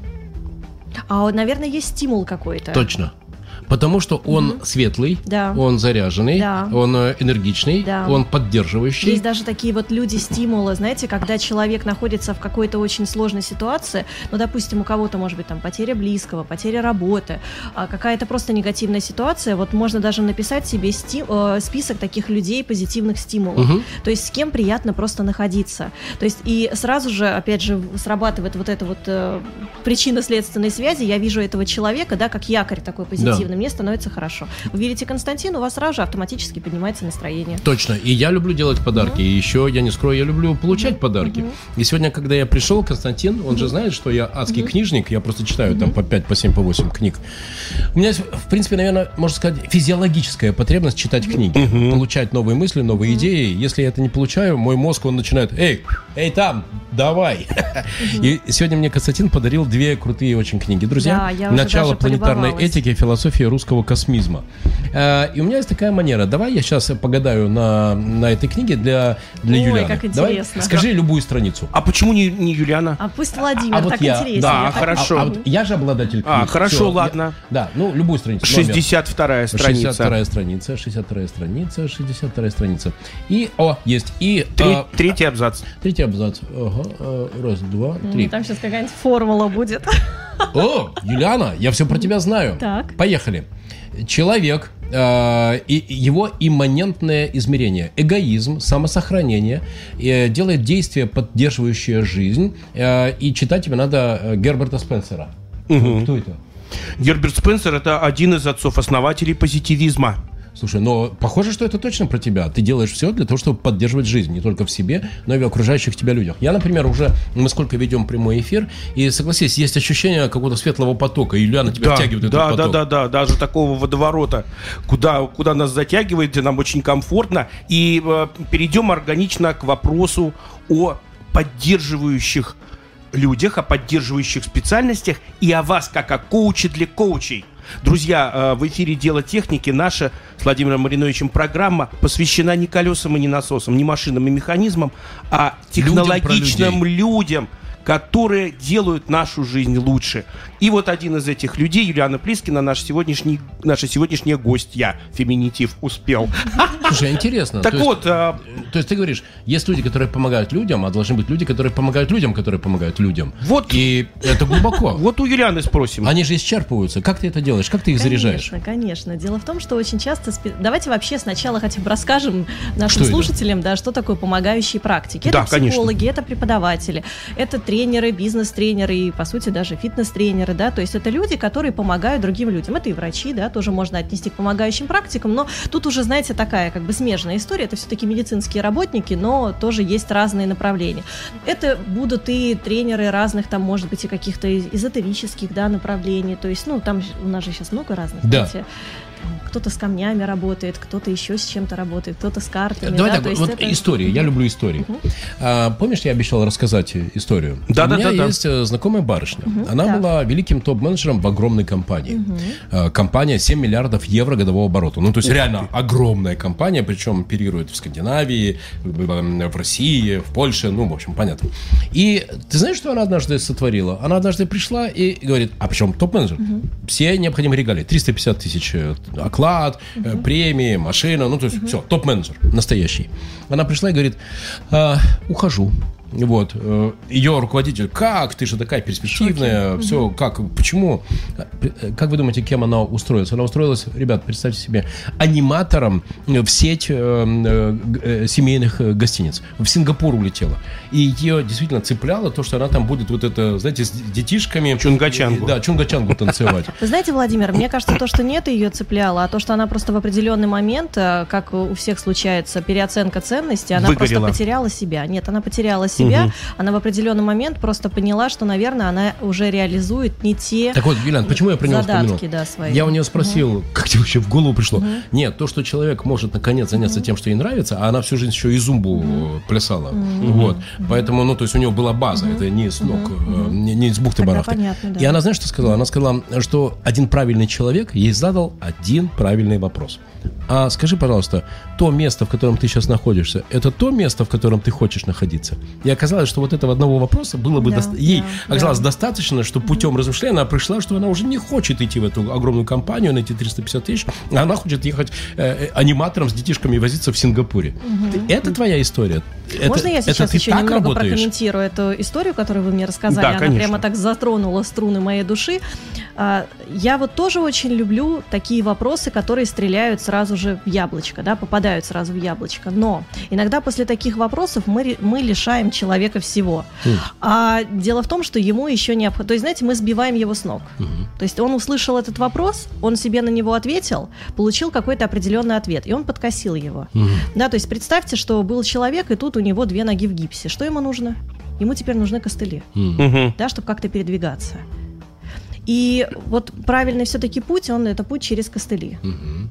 А, наверное, есть стимул какой-то. Точно. Потому что он светлый, Да. он заряженный, Да. он э, энергичный, Да. он поддерживающий. Есть даже такие вот люди стимулы, знаете, когда человек находится в какой-то очень сложной ситуации, ну, допустим, у кого-то может быть там потеря близкого, потеря работы, а, какая-то просто негативная ситуация, вот можно даже написать себе сти- э, список таких людей позитивных стимулов, Мгм. то есть с кем приятно просто находиться, то есть и сразу же, опять же, срабатывает вот эта вот э, причинно-следственной связи, я вижу этого человека, да, как якорь такой позитивный, мне становится хорошо. Вы видите Константин, у вас сразу же автоматически поднимается настроение. Точно. И я люблю делать подарки. И еще, я не скрою, я люблю получать подарки. И сегодня, когда я пришел, Константин, он же знает, что я адский книжник. Я просто читаю там по 5, по 7, по 8 книг. У меня, есть, в принципе, наверное, можно сказать, физиологическая потребность читать книги. Получать новые мысли, новые идеи. Если я это не получаю, мой мозг, он начинает, эй, эй, там, давай. И сегодня мне Константин подарил две крутые очень книги. Друзья, Да, начало планетарной этики, философии русского космизма. Э, И у меня есть такая манера. Давай я сейчас погадаю на, на этой книге для, для Ой, Юлианы. как Давай, интересно. скажи любую страницу. А почему не, не Юлиана? А пусть Владимир, А вот так я- интереснее. да, Я так- хорошо. А, а вот я же обладатель А, книг. хорошо, Всё, я- ладно. да, ну, любую страницу. номер. 62 страница. 62 страница, 62 страница, 62 страница. И, о, есть. И Тре- а, Третий абзац. третий абзац. Ага, э, раз, два, три. Там сейчас какая-нибудь формула будет. О, Юлиана, я все про тебя знаю. Так. Поехали. Человек э, и его имманентное измерение, эгоизм, самосохранение, э, делает действия, поддерживающие жизнь. э, и читать тебе надо э, Герберта Спенсера. Кто это? Герберт Спенсер это один из отцов-основателей позитивизма. Слушай, но похоже, что это точно про тебя. Ты делаешь все для того, чтобы поддерживать жизнь не только в себе, но и в окружающих тебя людях. Я, например, уже мы сколько ведем прямой эфир, и согласись, есть ощущение какого-то светлого потока. И Юлиана тебя Да, втягивает да, этот да, поток. да, да, даже такого водоворота, куда, куда нас затягивает, где нам очень комфортно. И э, перейдем органично к вопросу о поддерживающих людях, о поддерживающих специальностях и о вас, как о коуче для коучей. Друзья, э, в эфире «Дело техники» наша с Владимиром Мариновичем программа посвящена не колесам и не насосам, не машинам и механизмам, а Людям технологичным людям, которые делают нашу жизнь лучше. И вот один из этих людей, Юлиана Плискина, наш сегодняшний, наша сегодняшняя гостья, феминитив успел. Слушай, интересно. Так то есть- вот, э, То есть ты говоришь, есть люди, которые помогают людям, а должны быть люди, которые помогают людям, которые помогают людям. Вот. И это глубоко. вот у Юлианы спросим. Они же исчерпываются. Как ты это делаешь? Как ты их заряжаешь? Конечно, конечно. Дело в том, что очень часто... Давайте вообще сначала хотя бы расскажем нашим Что это? слушателям, да, что такое помогающие практики. Да, Это конечно. психологи, это преподаватели, это тренеры, бизнес-тренеры и, по сути, даже фитнес-тренеры, да, то есть это люди, которые помогают другим людям. Это и врачи, да, тоже можно отнести к помогающим практикам, но тут уже, знаете, такая как бы смежная история. Это все-таки медицинские работники, но тоже есть разные направления. Это будут и тренеры разных, там, может быть, и каких-то эзотерических, да, направлений. То есть, ну, там у нас же сейчас много разных, Да. знаете, кто-то с камнями работает, кто-то еще с чем-то работает, кто-то с картами. Давай да, так, то вот это- история. Я люблю истории. А, помнишь, я обещал рассказать историю? Да, У да, меня да, да. есть э, знакомая барышня. Она так. была великим топ-менеджером в огромной компании. Э, Компания 7 миллиардов евро годового оборота. Ну, то есть реально огромная компания, причем оперирует в Скандинавии, в в России, в Польше, ну, в общем, понятно. И ты знаешь, что она однажды сотворила? Она однажды пришла и говорит, а причем топ-менеджер? Все необходимые регалии. 350 тысяч э, оклад, э, премии, машина, ну, то есть все, топ-менеджер настоящий. Она пришла и говорит, «А, ухожу. Вот. э, Ее руководитель, как, ты же такая перспективная, все, как, почему? Э, Как вы думаете, кем она устроилась? Она устроилась, ребят, представьте себе, аниматором в сеть э, семейных гостиниц. В Сингапур улетела. И ее действительно цепляло то, что она там будет вот это, знаете, с детишками. Чунгачангу. Да, чунгачангу танцевать. Вы знаете, Владимир, мне кажется, то, что нет ее цепляло, а то, что она просто в определенный момент, как у всех случается, переоценка ценности, она Выгорела. просто потеряла себя. Нет, она потеряла себя, она в определенный момент просто поняла, что, наверное, она уже реализует не те Так вот, Юлиан, почему я про него задатки, вспомянул? да, свои. Я у нее спросил, как тебе вообще в голову пришло? Нет, то, что человек может наконец заняться тем, что ей нравится, а она всю жизнь еще и зумбу э, плясала. Вот. Поэтому, ну, то есть у нее была база, это не с ног, э, не, не с бухты Тогда барахты. понятно, да. И она, знаешь, что сказала? Она сказала, что один правильный человек ей задал один правильный вопрос. А скажи, пожалуйста, то место, в котором ты сейчас находишься, это то место, в котором ты хочешь находиться? И оказалось, что вот этого одного вопроса было бы Да, доста- ей да, оказалось да. достаточно, что путем размышления она пришла, что она уже не хочет идти в эту огромную компанию на эти 350 тысяч, а она хочет ехать э, э, аниматором с детишками и возиться в Сингапуре. Ты- это твоя история? Это- Можно я это сейчас ты еще немного работаешь? прокомментирую эту историю, которую вы мне рассказали? Да, Она конечно. прямо так затронула струны моей души. А, Я вот тоже очень люблю такие вопросы, которые стреляют сразу же в яблочко, да, попадают сразу в яблочко. Но иногда после таких вопросов мы, мы лишаем человека всего. Хм. А дело в том, что ему еще необходимо... То есть, знаете, мы сбиваем его с ног. Мгм. То есть он услышал этот вопрос, он себе на него ответил, получил какой-то определенный ответ, и он подкосил его. Мгм. Да, то есть представьте, что был человек, и тут у него две ноги в гипсе. Что ему нужно? Ему теперь нужны костыли. Мгм. да, чтобы как-то передвигаться. И вот правильный все-таки путь, он это путь через костыли. Мгм.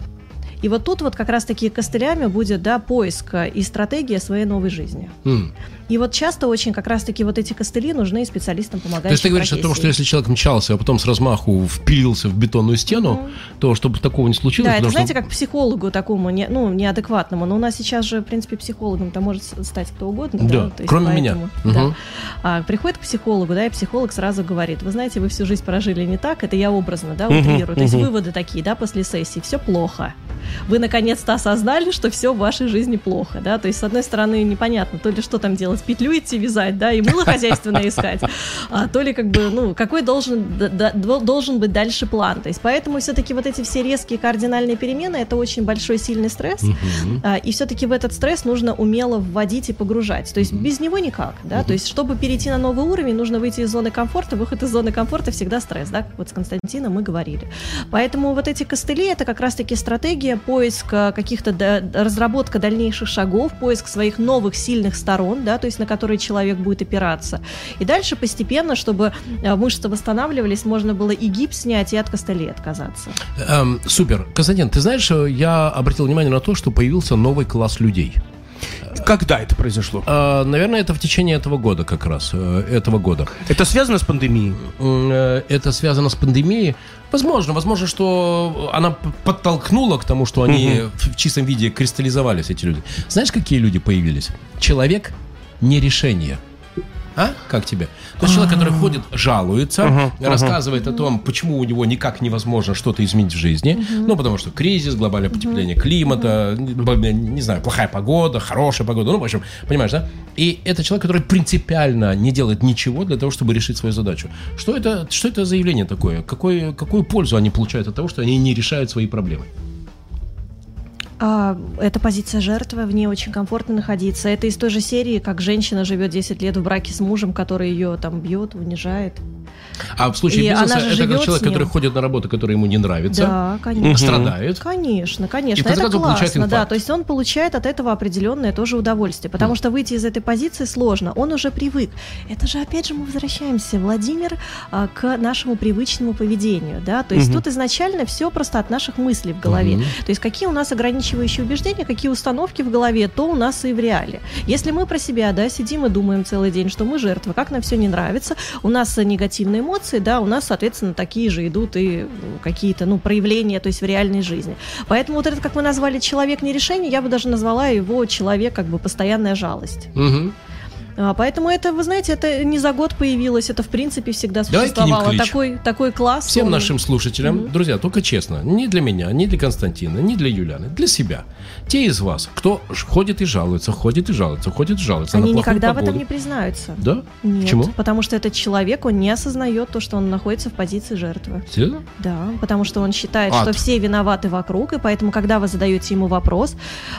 И вот тут вот как раз-таки костылями будет, да, поиск и стратегия своей новой жизни. М. И вот часто очень как раз-таки вот эти костыли нужны специалистам помогающим То есть ты говоришь о том, что если человек мчался, а потом с размаху впилился в бетонную стену, то чтобы такого не случилось, Да, это потому знаете, что- как психологу такому, не, ну, неадекватному. Но у нас сейчас же, в принципе, психологом-то может с- стать кто угодно. Да, то есть кроме меня. поэтому, да. Мгм. А, приходит к психологу, да, и психолог сразу говорит, вы знаете, вы всю жизнь прожили не так, это я образно, да, утрирую. То есть выводы такие, да, после сессии, все плохо. Вы наконец-то осознали, что все в вашей жизни плохо, да, то есть, с одной стороны, непонятно, то ли что там делать, петлю идти вязать, да, и мыло хозяйственное искать, а то ли как бы, ну, какой должен, должен быть дальше план, то есть, поэтому все-таки вот эти все резкие кардинальные перемены, это очень большой сильный стресс, а, И все-таки в этот стресс нужно умело вводить и погружать. То есть без него никак. Да? То есть, чтобы перейти на новый уровень, нужно выйти из зоны комфорта. Выход из зоны комфорта всегда стресс. Да? Вот с Константином мы говорили. Поэтому вот эти костыли это как раз-таки стратегия поиска каких-то да- разработка дальнейших шагов, поиск своих новых сильных сторон, да, то есть на которые человек будет опираться. И дальше постепенно, чтобы э, мышцы восстанавливались, можно было и гипс снять, и от костылей отказаться. Эм, супер. Константин, ты знаешь, э, я обратил внимание на то, что появился новый класс людей. Когда это произошло? А, наверное, это в течение этого года как раз, этого года. Это связано с пандемией? Это связано с пандемией. Возможно, возможно, что она подтолкнула к тому, что они в в чистом виде кристаллизовались, эти люди. Знаешь, какие люди появились? Человек не решение. А? Как тебе? То есть человек, который ходит, жалуется, рассказывает о том, почему у него никак невозможно что-то изменить в жизни. Ну, потому что кризис, глобальное потепление климата, не не знаю, плохая погода, хорошая погода. Ну, в общем, понимаешь, да? И это человек, который принципиально не делает ничего для того, чтобы решить свою задачу. Что это, что это за явление такое? Какой, какую пользу они получают от того, что они не решают свои проблемы? А, это позиция жертвы, в ней очень комфортно находиться. Это из той же серии, как женщина живет 10 лет в браке с мужем, который ее там бьет, унижает. А в случае И бизнеса это живет человек, который ходит на работу, которая ему не нравится, Да, конечно. страдает. Конечно, конечно. И это классно, получает да. То есть он получает от этого определенное тоже удовольствие, потому что выйти из этой позиции сложно. Он уже привык. Это же опять же мы возвращаемся, Владимир, а, к нашему привычному поведению, да. То есть Мгм. тут изначально все просто от наших мыслей в голове. Мгм. То есть какие у нас ограничивающие убеждения, какие установки в голове, то у нас и в реале. Если мы про себя, да, сидим и думаем целый день, что мы жертвы, как нам все не нравится, у нас э, негативные эмоции, да, у нас, соответственно, такие же идут и м, какие-то, ну, проявления, то есть в реальной жизни. Поэтому вот этот, как мы назвали, человек не решение, я бы даже назвала его человек, как бы, постоянная жалость. Мгм. А, Поэтому это, вы знаете, это не за год появилось, это в принципе всегда существовало. Такой, такой класс. Всем он- нашим слушателям, друзья, только честно, не для меня, не для Константина, не для Юлианы, для себя. Те из вас, кто ходит и жалуется, ходит и жалуется, ходит и жалуется Они никогда в погоду. этом не признаются. Да? Нет, Почему? потому что этот человек, он не осознает то, что он находится в позиции жертвы. Серьезно? Да, потому что он считает, Ад. что все виноваты вокруг, и поэтому, когда вы задаете ему вопрос,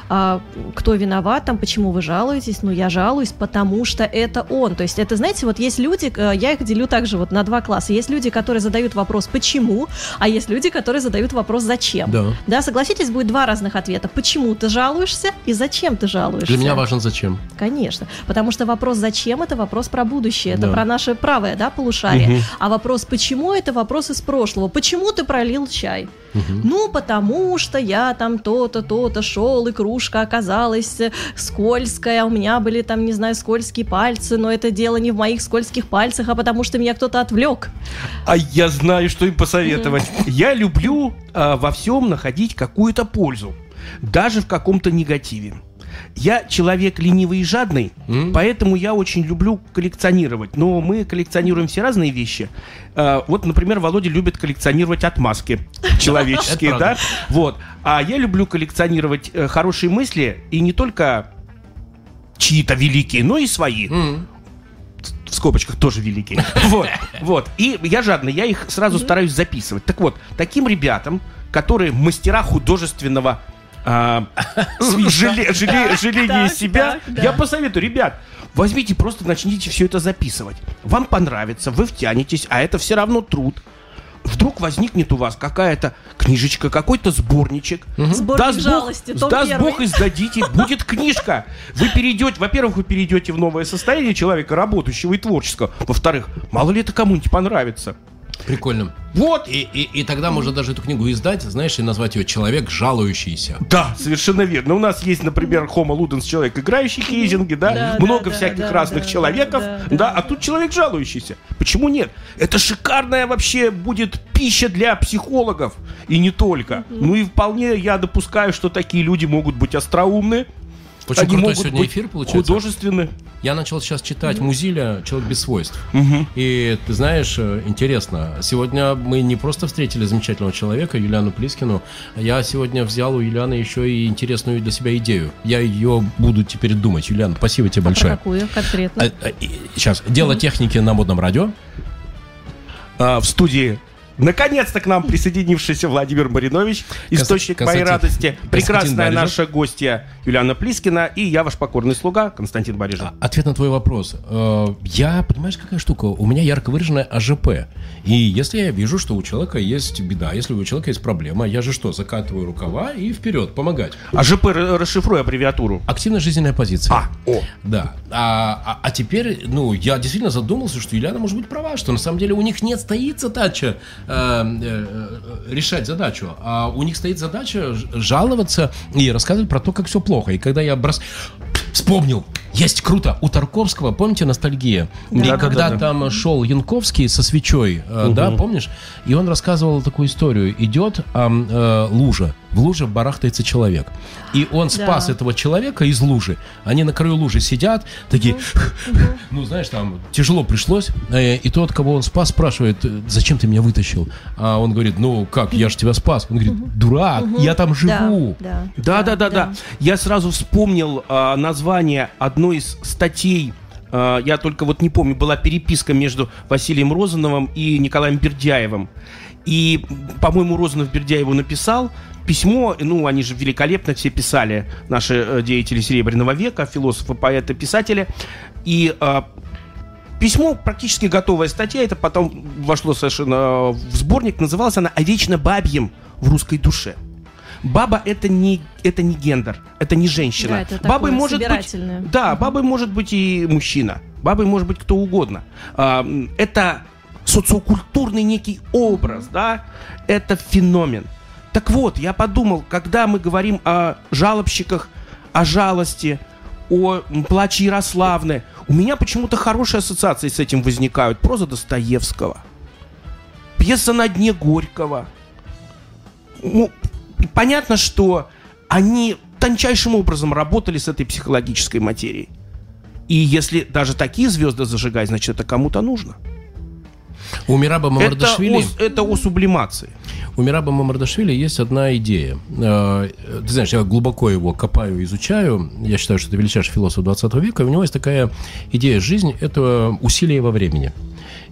а, кто виноват, там, почему вы жалуетесь, ну, я жалуюсь, потому что это он. То есть это, знаете, вот есть люди, э, я их делю также вот на два класса. Есть люди, которые задают вопрос «почему?», а есть люди, которые задают вопрос «зачем?». Да. Да, согласитесь, будет два разных ответа. Почему ты жалуешься и зачем ты жалуешься? Для меня важно зачем. Конечно, потому что вопрос «зачем?» — это вопрос про будущее, это Да. про наше правое, да, полушарие. А вопрос «почему?» — это вопрос из прошлого. Почему ты пролил чай? Ну, потому что я там то-то, то-то шел, и кружка оказалась скользкая, у меня были там, не знаю, скользкие пальцы, но это дело не в моих скользких пальцах, а потому что меня кто-то отвлек. А я знаю, что им посоветовать. Я люблю а, во всем находить какую-то пользу, даже в каком-то негативе. Я человек ленивый и жадный, М. поэтому я очень люблю коллекционировать. Но мы коллекционируем все разные вещи. А, вот, например, Володя любит коллекционировать отмазки человеческие, да? Вот. А я люблю коллекционировать э, хорошие мысли и не только чьи-то великие, но и свои в скобочках тоже великие. Вот, вот. И я жадный, я их сразу стараюсь записывать. Так вот, таким ребятам, которые мастера художественного а, жале- жале- жаления Так, себя, так, да. я посоветую, ребят, возьмите, просто начните все это записывать. Вам понравится, вы втянетесь, а это все равно труд. Вдруг возникнет у вас какая-то книжечка, какой-то сборничек. Сборник Даст Бог- жалости, том даст первый. Бог издадите, будет книжка. Вы перейдете, во-первых, вы перейдете в новое состояние человека, работающего и творческого. Во-вторых, мало ли это кому-нибудь понравится. Прикольно. Вот. И, и, и тогда можно даже эту книгу издать, знаешь, и назвать ее «Человек, жалующийся». Да, совершенно верно. У нас есть, например, Homo Ludens, человек, играющий кейзинги, да, Да, много да, всяких да, разных да, человеков, да, да, да. а тут человек жалующийся. Почему нет? Это шикарная вообще будет пища для психологов, и не только. Ну и вполне я допускаю, что такие люди могут быть остроумны, Очень они крутой могут сегодня быть эфир получается. художественны. Я начал сейчас читать Музиля «Человек без свойств». И ты знаешь, э, интересно, сегодня мы не просто встретили замечательного человека, Юлиану Плискину, я сегодня взял у Юлианы еще и интересную для себя идею. Я ее буду теперь думать. Юлиан, спасибо тебе Про большое. какую конкретно? сейчас, дело техники на модном радио. А, в студии Наконец-то к нам присоединившийся Владимир Маринович, источник моей Константин- радости, Константин прекрасная наша гостья Юлиана Плискина и я ваш покорный слуга Константин Барижев. А, Ответ на твой вопрос. Э, Я, понимаешь, какая штука? У меня ярко выраженная АЖП. И если я вижу, что у человека есть беда, если у человека есть проблема, я же что, закатываю рукава и вперед, помогать. А ЖП р- расшифруй аббревиатуру. Активная жизненная позиция. А, о. Да. А, а- а теперь, ну, я действительно задумался, что Юлиана может быть права, что на самом деле у них нет стоит задача решать задачу, а у них стоит задача жаловаться и рассказывать про то, как все плохо. И когда я брос... Вспомнил. Есть круто. У Тарковского, помните, ностальгия? и Да, когда да, да. там шел Янковский со свечой, э, да, помнишь? И он рассказывал такую историю. Идет ам, э, лужа. В луже барахтается человек. И он спас Да. этого человека из лужи. Они на краю лужи сидят, такие, ну, знаешь, там тяжело пришлось. Э, И тот, кого он спас, спрашивает, «Э, зачем ты меня вытащил? А он говорит, ну, как, я же тебя спас. Он говорит, дурак, я там живу. Да, Да, да, да, да. Я сразу вспомнил а, название одной из статей. а, я только вот не помню, была переписка между Василием Розановым и Николаем Бердяевым. И, по-моему, Розанов Бердяеву написал письмо, ну, они же великолепно все писали, наши э, деятели Серебряного века, философы, поэты, писатели. И а, Письмо практически готовая статья, это потом вошло совершенно в сборник, называлась она «О вечно бабьем в русской душе». Баба это не, это не гендер, это не женщина. Да, это бабой может быть, да, бабой может быть и мужчина, бабой может быть кто угодно. А, это социокультурный некий образ, да, это феномен. Так вот, я подумал, когда мы говорим о жалобщиках, о жалости, о плаче Ярославны, у меня почему-то хорошие ассоциации с этим возникают. Проза Достоевского, пьеса «На дне Горького». Ну, понятно, что они тончайшим образом работали с этой психологической материей. И если даже такие звезды зажигать, значит, это кому-то нужно. У Мираба Это Мамардашвили... о, это о сублимации. У Мираба Мамардашвили есть одна идея. Э, Ты знаешь, я глубоко его копаю, изучаю. Я считаю, что это величайший философ 20 века. И у него есть такая идея жизни – это усилие во времени.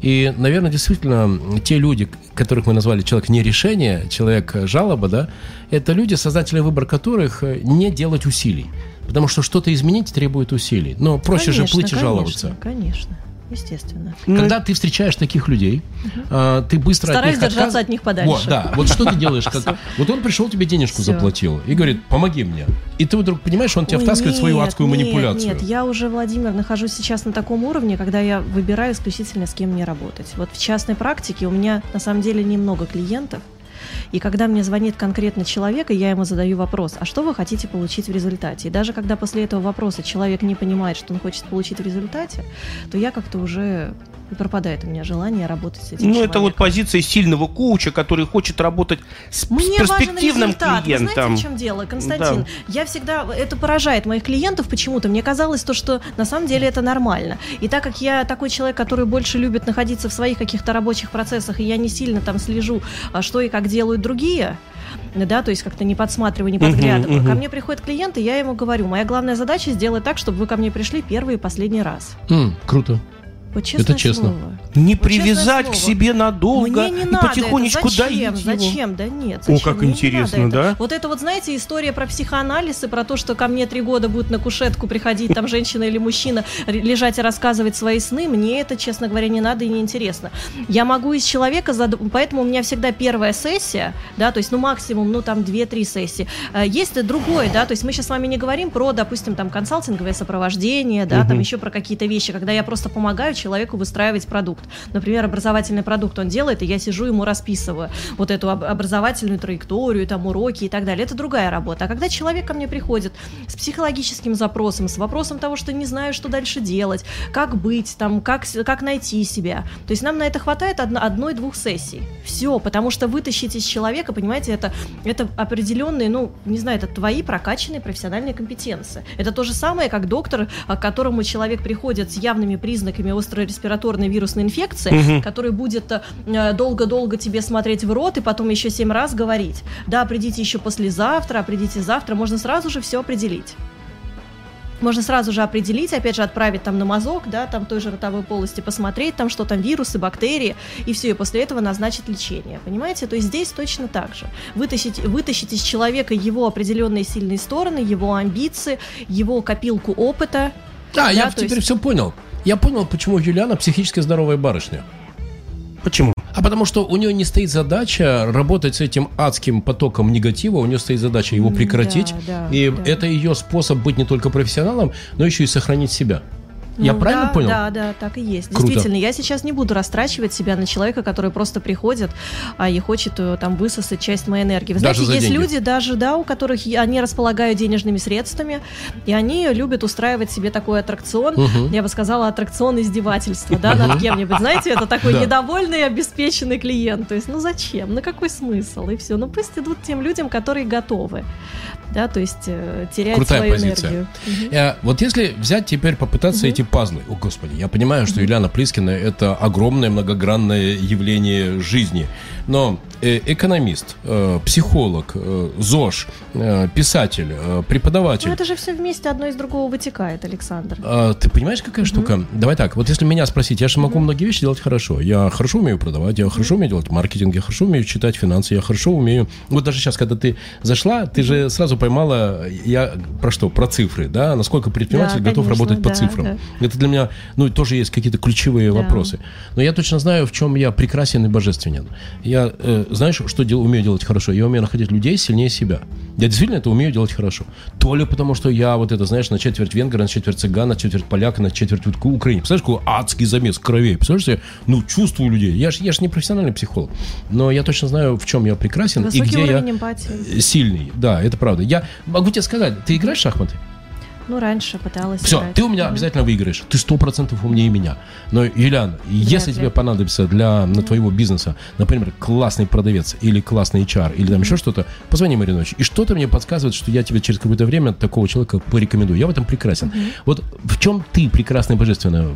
И, наверное, действительно, те люди, которых мы назвали человек не решение, человек жалоба, да, это люди, сознательный выбор которых не делать усилий. Потому что что-то изменить требует усилий. Но проще же Конечно, плыть и конечно, жаловаться. Конечно, естественно. Когда ты встречаешь таких людей, а, ты быстро Стараюсь от них держаться отказ- от них подальше. Вот, да. Вот что ты делаешь? Как... Вот он пришел, тебе денежку Всё. заплатил и говорит, помоги мне. И ты вдруг понимаешь, он тебя Ой, втаскивает в свою нет, адскую нет, манипуляцию. Нет, я уже, Владимир, нахожусь сейчас на таком уровне, когда я выбираю исключительно с кем мне работать. Вот в частной практике у меня на самом деле немного клиентов. И когда мне звонит конкретно человек, и я ему задаю вопрос, а что вы хотите получить в результате? И даже когда после этого вопроса человек не понимает, что он хочет получить в результате, то я как-то уже пропадает у меня желание работать с этим Ну, это вот человеком. позиция сильного коуча, который хочет работать с, Мне с перспективным важен результат. Вы клиентом. знаете, в чем дело, Константин? Я всегда это поражает моих клиентов почему-то. Мне казалось то, что на самом деле это нормально. И так как я такой человек, который больше любит находиться в своих каких-то рабочих процессах, и я не сильно там слежу, а что и как делают другие. Да, то есть как-то не подсматриваю, не подглядываю. Ко мгм. мне приходит клиент, и я ему говорю, моя главная задача сделать так, чтобы вы ко мне пришли первый и последний раз. М, круто. Вот честное честно. слово. Не Вот привязать честное к слово. себе надолго Мне не и надо потихонечку это. Зачем? доить его. Зачем? Да нет. О, зачем? как Мне не интересно, надо это. да? Вот это вот, знаете, история про психоанализ и про то, что ко мне три года будет на кушетку приходить там женщина или мужчина, лежать и рассказывать свои сны, мне это, честно говоря, не надо и не интересно. Я могу из человека, зад- поэтому у меня всегда первая сессия, да, то есть, ну, максимум, ну, там, две-три сессии. Э, Есть и другое, да, то есть мы сейчас с вами не говорим про, допустим, там, консалтинговое сопровождение, да, там еще про какие-то вещи, когда я просто помогаю человеку выстраивать продукт. Например, образовательный продукт он делает, и я сижу ему расписываю вот эту об- образовательную траекторию, там уроки и так далее. Это другая работа. А когда человек ко мне приходит с психологическим запросом, с вопросом того, что не знаю, что дальше делать, как быть, там, как, как найти себя, то есть нам на это хватает одно- одной-двух сессий. Все, потому что вытащить из человека, понимаете, это, это определенные, ну, не знаю, это твои прокачанные профессиональные компетенции. Это то же самое, как доктор, а, к которому человек приходит с явными признаками острой респираторной вирусной инфекции, который будет э, долго-долго тебе смотреть в рот и потом еще семь раз говорить. Да, придите еще послезавтра, а придите завтра, можно сразу же все определить. Можно сразу же определить, опять же, отправить там на мазок, да, там той же ротовой полости, посмотреть там, что там вирусы, бактерии, и все, и после этого назначить лечение. Понимаете? То есть здесь точно так же. Вытащить, вытащить из человека его определенные сильные стороны, его амбиции, его копилку опыта. Да, я то теперь есть- все понял. Я понял, почему Юлиана психически здоровая барышня. Почему? А потому что у нее не стоит задача работать с этим адским потоком негатива, у нее стоит задача его прекратить. да, да, и да. это ее способ быть не только профессионалом, но еще и сохранить себя. Я Ну, правильно да, понял? Да, да, так и есть. Круто. Действительно, я сейчас не буду растрачивать себя на человека, который просто приходит а, и хочет э, там высосать часть моей энергии. Вы Даже знаете, есть деньги. люди даже, да, у которых они располагают денежными средствами, и они любят устраивать себе такой аттракцион, Мгм. я бы сказала, аттракцион издевательства, да, над кем-нибудь. Знаете, это такой недовольный, обеспеченный клиент. То есть, ну зачем? Ну какой смысл? И все. Ну пусть идут тем людям, которые готовы. Да, то есть э, терять Крутая свою позиция. энергию. Мгм. Э, Вот если взять теперь, попытаться эти пазлы. О, Господи, я понимаю, что Юлиана Плискина – это огромное многогранное явление жизни. Но э, экономист, э, психолог, э, ЗОЖ, писатель, э, Ну преподаватель. это же все вместе одно из другого вытекает, Александр. А, ты понимаешь, какая штука? Давай так, вот если меня спросить, я же могу многие вещи делать хорошо. Я хорошо умею продавать, я хорошо умею делать маркетинг, я хорошо умею читать финансы, я хорошо умею... Вот даже сейчас, когда ты зашла, ты же сразу поймала, я про что? Про цифры, да? Насколько предприниматель Да, готов конечно, работать по да, цифрам. Это для меня, ну, тоже есть какие-то ключевые Да. вопросы. Но я точно знаю, в чем я прекрасен и божественен. Я, э, знаешь, что дел- умею делать хорошо? Я умею находить людей сильнее себя. Я действительно это умею делать хорошо. То ли потому, что я вот это, знаешь, на четверть венгра, на четверть цыгана, на четверть поляка, на четверть украинец. Представляешь, какой адский замес кровей. Представляешь, я, ну, чувствую людей. Я же я ж не профессиональный психолог. Но я точно знаю, в чем я прекрасен и Высокий где уровень я эмпатии. сильный. Да, это правда. Я могу тебе сказать, ты играешь в шахматы? Ну, раньше пыталась Все, играть. ты у меня Мгм. обязательно выиграешь. Ты сто процентов умнее меня. Но, Юлиан, если ли. тебе понадобится для на твоего бизнеса, например, классный продавец или классный HR, или там еще что-то, позвони Маринович. И что-то мне подсказывает, что я тебе через какое-то время такого человека порекомендую. Я в этом прекрасен. Вот в чем ты прекрасная божественная?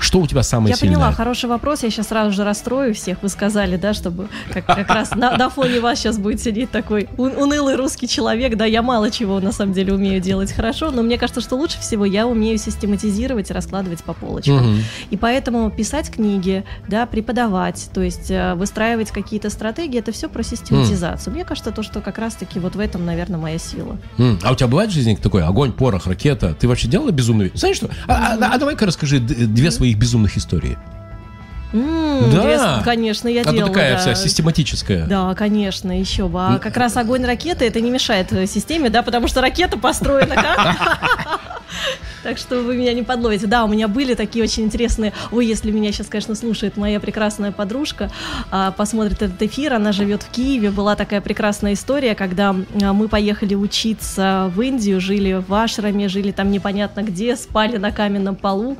Что у тебя самое Я сильное? поняла, хороший вопрос. Я сейчас сразу же расстрою всех. Вы сказали, да, чтобы как, как раз на, на фоне вас сейчас будет сидеть такой ун- унылый русский человек. Да, я мало чего на самом деле умею делать хорошо, но мне кажется, что лучше всего я умею систематизировать и раскладывать по полочкам. Мгм. И поэтому писать книги, да, преподавать, то есть э, выстраивать какие-то стратегии, это все про систематизацию. Мне кажется, то, что как раз-таки вот в этом, наверное, моя сила. М, А у тебя бывает в жизни такой огонь, порох, ракета? Ты вообще делала безумную? Знаешь что? А, а- а давай-ка расскажи две своих безумных истории. Да. две- конечно, я а делала. такая да. вся систематическая. Да, конечно, еще бы. А как раз огонь ракеты это не мешает э, системе, да, потому что ракета построена как? Так что вы меня не подловите. Да, у меня были такие очень интересные... Ой, если меня сейчас, конечно, слушает моя прекрасная подружка, а, посмотрит этот эфир, она живет в Киеве. Была такая прекрасная история, когда а, мы поехали учиться в Индию, жили в Ашраме, жили там непонятно где, спали на каменном полу.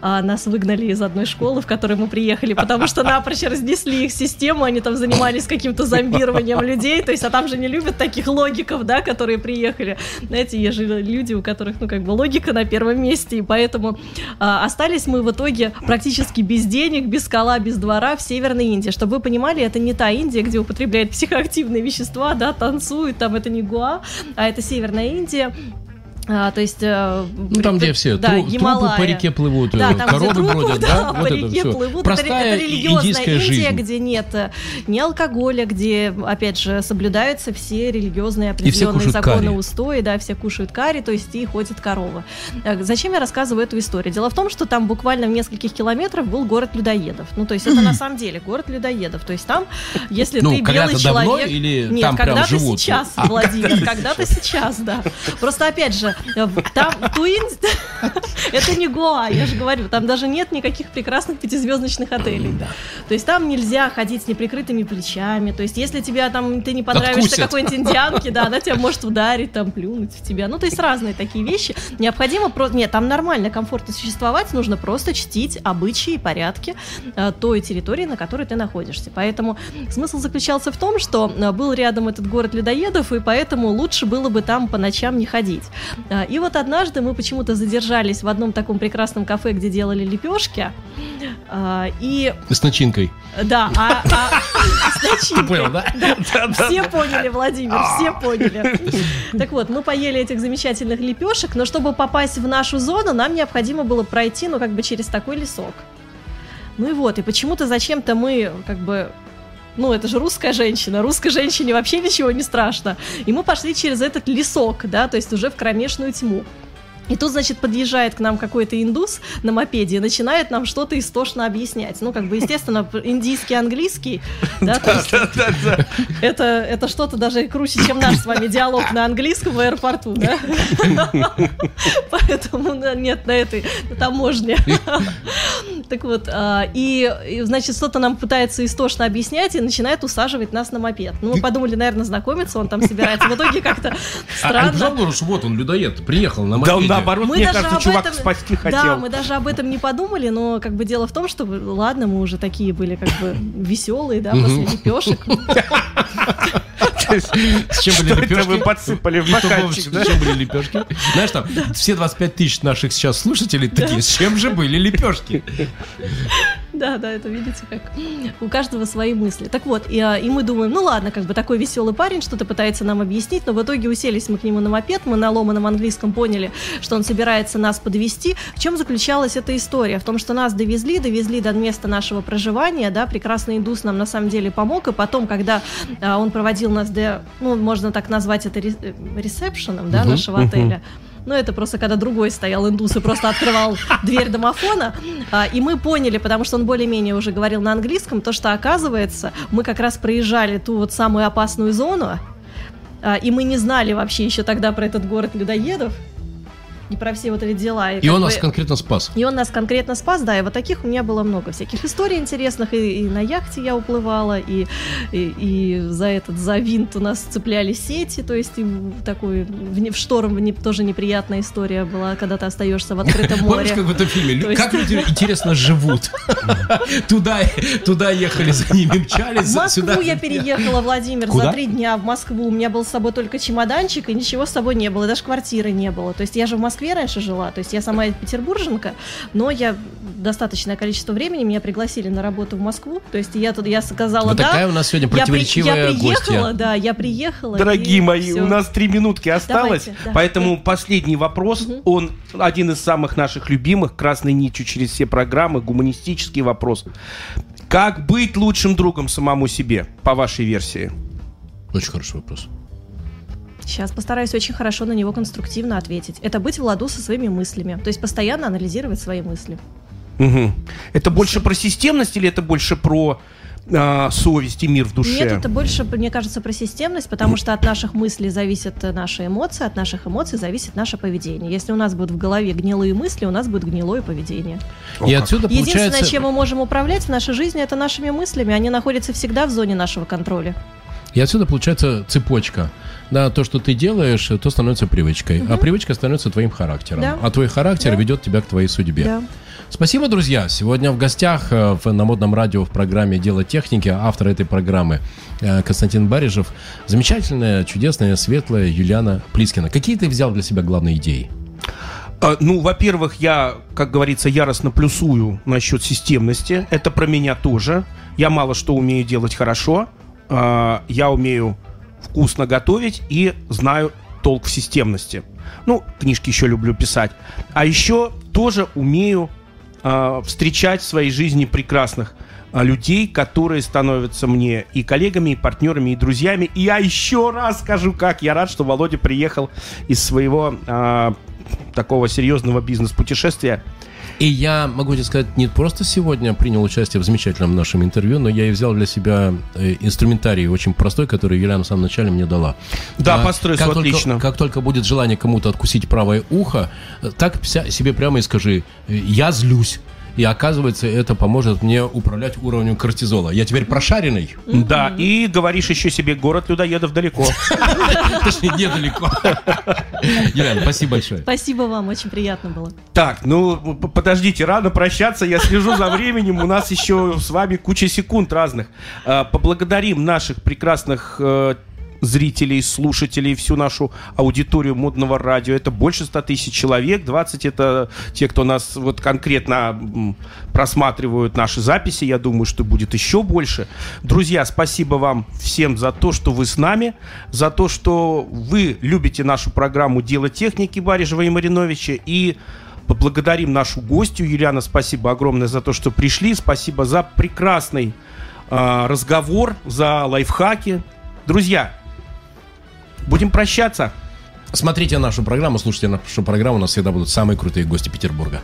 А, Нас выгнали из одной школы, в которой мы приехали, потому что напрочь разнесли их систему, они там занимались каким-то зомбированием людей, то есть, а там же не любят таких логиков, да, которые приехали. Знаете, есть же люди, у которых, ну, как бы логика на первом месте, и поэтому а, остались мы в итоге практически без денег, без скала, без двора в Северной Индии. Чтобы вы понимали, это не та Индия, где употребляют психоактивные вещества, да, танцуют, там это не Гуа, а это Северная Индия. А, то есть... э, Ну, там, где все да, тру- трупы по реке плывут, Да, э, там, коровы трупы, бродят, да, да? по Вот это реке всё. плывут. Простая это религиозная Индия, жизнь. где нет э, ни алкоголя, где, опять же, соблюдаются все религиозные все определенные кушают законы, карри. устои, да, все кушают карри, то есть и ходит корова. Зачем я рассказываю эту историю? Дело в том, что там буквально в нескольких километрах был город людоедов. Ну, то есть это на самом деле город людоедов. То есть там, если Ну, ты белый человек... или Нет, когда-то сейчас, А, Владимир, когда-то сейчас, да. Просто, опять же, там в Туинс... Это не Гоа, я же говорю, там даже нет никаких прекрасных пятизвездочных отелей. То есть там нельзя ходить с неприкрытыми плечами. То есть если тебя там, ты не понравишься какой-нибудь индианке, да, она тебя может ударить, там, плюнуть в тебя. Ну, то есть разные такие вещи. Необходимо просто... Нет, там нормально, комфортно существовать, нужно просто чтить обычаи и порядки э, той территории, на которой ты находишься. Поэтому смысл заключался в том, что э, был рядом этот город людоедов, и поэтому лучше было бы там по ночам не ходить. Э, И вот однажды мы почему-то задержались в одном таком прекрасном кафе, где делали лепешки. э, И С начинкой. да, а, а- с Ты начинкой. понял, да? Все поняли, Владимир, все поняли. Так вот, мы поели этих замечательных лепешек, но чтобы попасть в нашу зону, нам необходимо было пройти, ну, как бы через такой лесок. Ну и вот, и почему-то зачем-то мы, как бы, ну, это же русская женщина, русской женщине вообще ничего не страшно. И мы пошли через этот лесок, да, то есть уже в кромешную тьму. И тут, значит, подъезжает к нам какой-то индус на мопеде и начинает нам что-то истошно объяснять. Ну, как бы, естественно, индийский, английский, да, то есть это, это что-то даже круче, чем наш с вами диалог на английском в аэропорту, да? Поэтому нет на этой таможне. Так вот, а, и, значит, что-то нам пытается истошно объяснять и начинает усаживать нас на мопед. Ну, мы подумали, наверное, знакомиться, он там собирается. В итоге как-то А, а странно. что вот он, людоед, приехал на мопеде. Наоборот, Мы мне даже кажется, об чувак этом- спасти Да, хотел. мы даже об этом не подумали, но как бы дело в том, что ладно, мы уже такие были как бы веселые, да, после лепешек. С чем были лепешки? вы подсыпали в бокальчик, с да? чем были лепешки? Знаешь, там все 25 тысяч наших сейчас слушателей такие, с чем же были лепешки? Да, да, это видите, как у каждого свои мысли. Так вот, и, а, и мы думаем, ну ладно, как бы такой веселый парень что-то пытается нам объяснить, но в итоге уселись мы к нему на мопед, мы на ломаном английском поняли, что он собирается нас подвести. В чем заключалась эта история? В том, что нас довезли, довезли до места нашего проживания, да, прекрасный индус нам на самом деле помог, и потом, когда а, он проводил нас до, ну, можно так назвать это э, ресепшеном, да, Мгм, нашего отеля, ну, это просто когда другой стоял индус и просто открывал дверь домофона. А, и мы поняли, потому что он более-менее уже говорил на английском, то, что оказывается, мы как раз проезжали ту вот самую опасную зону, а, и мы не знали вообще еще тогда про этот город людоедов и про все вот эти дела. И как он бы- нас конкретно спас. и он нас конкретно спас, да, и вот таких у меня было много всяких историй интересных, и, и на яхте я уплывала, и, и, и за этот, за винт у нас цепляли сети, то есть и такой, в, в шторм не- тоже неприятная история была, когда ты остаешься в открытом Помнишь, море. как в этом фильме? Как люди, интересно, живут? Туда, туда ехали, за ними мчались, В Москву я переехала, Владимир, за три дня в Москву. У меня был с собой только чемоданчик, и ничего с собой не было, и даже квартиры не было. То есть я же в Москве раньше жила, то есть я сама петербурженка, но я достаточное количество времени меня пригласили на работу в Москву. То есть я тут я сказала Вот да. такая у нас сегодня я, при- противоречивая я приехала, гостья. да, я приехала. Дорогие и мои, всё. у нас три минутки осталось, Давайте, да. поэтому последний вопрос, Мгм. он один из самых наших любимых, красной нитью через все программы, гуманистический вопрос. Как быть лучшим другом самому себе, по вашей версии? Очень хороший вопрос. Сейчас постараюсь очень хорошо на него конструктивно ответить. Это быть в ладу со своими мыслями, то есть постоянно анализировать свои мысли. Мгм. Это больше про системность или это больше про а, совесть и мир в душе? Нет, это больше, мне кажется, про системность, потому что от наших мыслей зависят э, наши эмоции, от наших эмоций зависит наше поведение. Если у нас будут в голове гнилые мысли, у нас будет гнилое поведение. О, И отсюда Единственное, получается... чем мы можем управлять в нашей жизни, это нашими мыслями. Они находятся всегда в зоне нашего контроля. И отсюда получается цепочка. Да, то, что ты делаешь, то становится привычкой. А привычка становится твоим характером. Да. А твой характер Да. ведет тебя к твоей судьбе. Да. Спасибо, друзья. Сегодня в гостях э, в, на модном радио в программе «Дело техники» автор этой программы э, Константин Барижев. Замечательная, чудесная, светлая Юлиана Плискина. Какие ты взял для себя главные идеи? А, Ну, во-первых, я, как говорится, яростно плюсую насчет системности. Это про меня тоже. Я мало что умею делать хорошо. А, Я умею вкусно готовить и знаю толк в системности. Ну, книжки еще люблю писать. А еще тоже умею а, встречать в своей жизни прекрасных а, людей, которые становятся мне и коллегами, и партнерами, и друзьями. И я еще раз скажу, как я рад, что Володя приехал из своего а, такого серьезного бизнес-путешествия. И я могу тебе сказать, не просто сегодня принял участие в замечательном нашем интервью, но я и взял для себя э, инструментарий очень простой, который Юлиана в самом начале мне дала. Да, А, по стрессу как только- отлично. как только будет желание кому-то откусить правое ухо, э, так вся- себе прямо и скажи, э, я злюсь. И оказывается, это поможет мне управлять уровнем кортизола. Я теперь прошаренный. Да, и говоришь еще себе, город людоедов далеко. Точнее, недалеко. Юлиана, спасибо большое. Спасибо вам, очень приятно было. Так, ну подождите, рано прощаться, я слежу за временем, у нас еще с вами куча секунд разных. А, Поблагодарим наших прекрасных э, зрителей, слушателей, всю нашу аудиторию модного радио. Это больше 100 тысяч человек, 20 это те, кто нас вот конкретно просматривают наши записи, я думаю, что будет еще больше. Друзья, спасибо вам всем за то, что вы с нами, за то, что вы любите нашу программу «Дело техники» Барижева и Мариновича, и поблагодарим нашу гостью. Юлиана, спасибо огромное за то, что пришли. Спасибо за прекрасный а, разговор, за лайфхаки. Друзья, будем прощаться. Смотрите нашу программу, слушайте нашу программу. У нас всегда будут самые крутые гости Петербурга.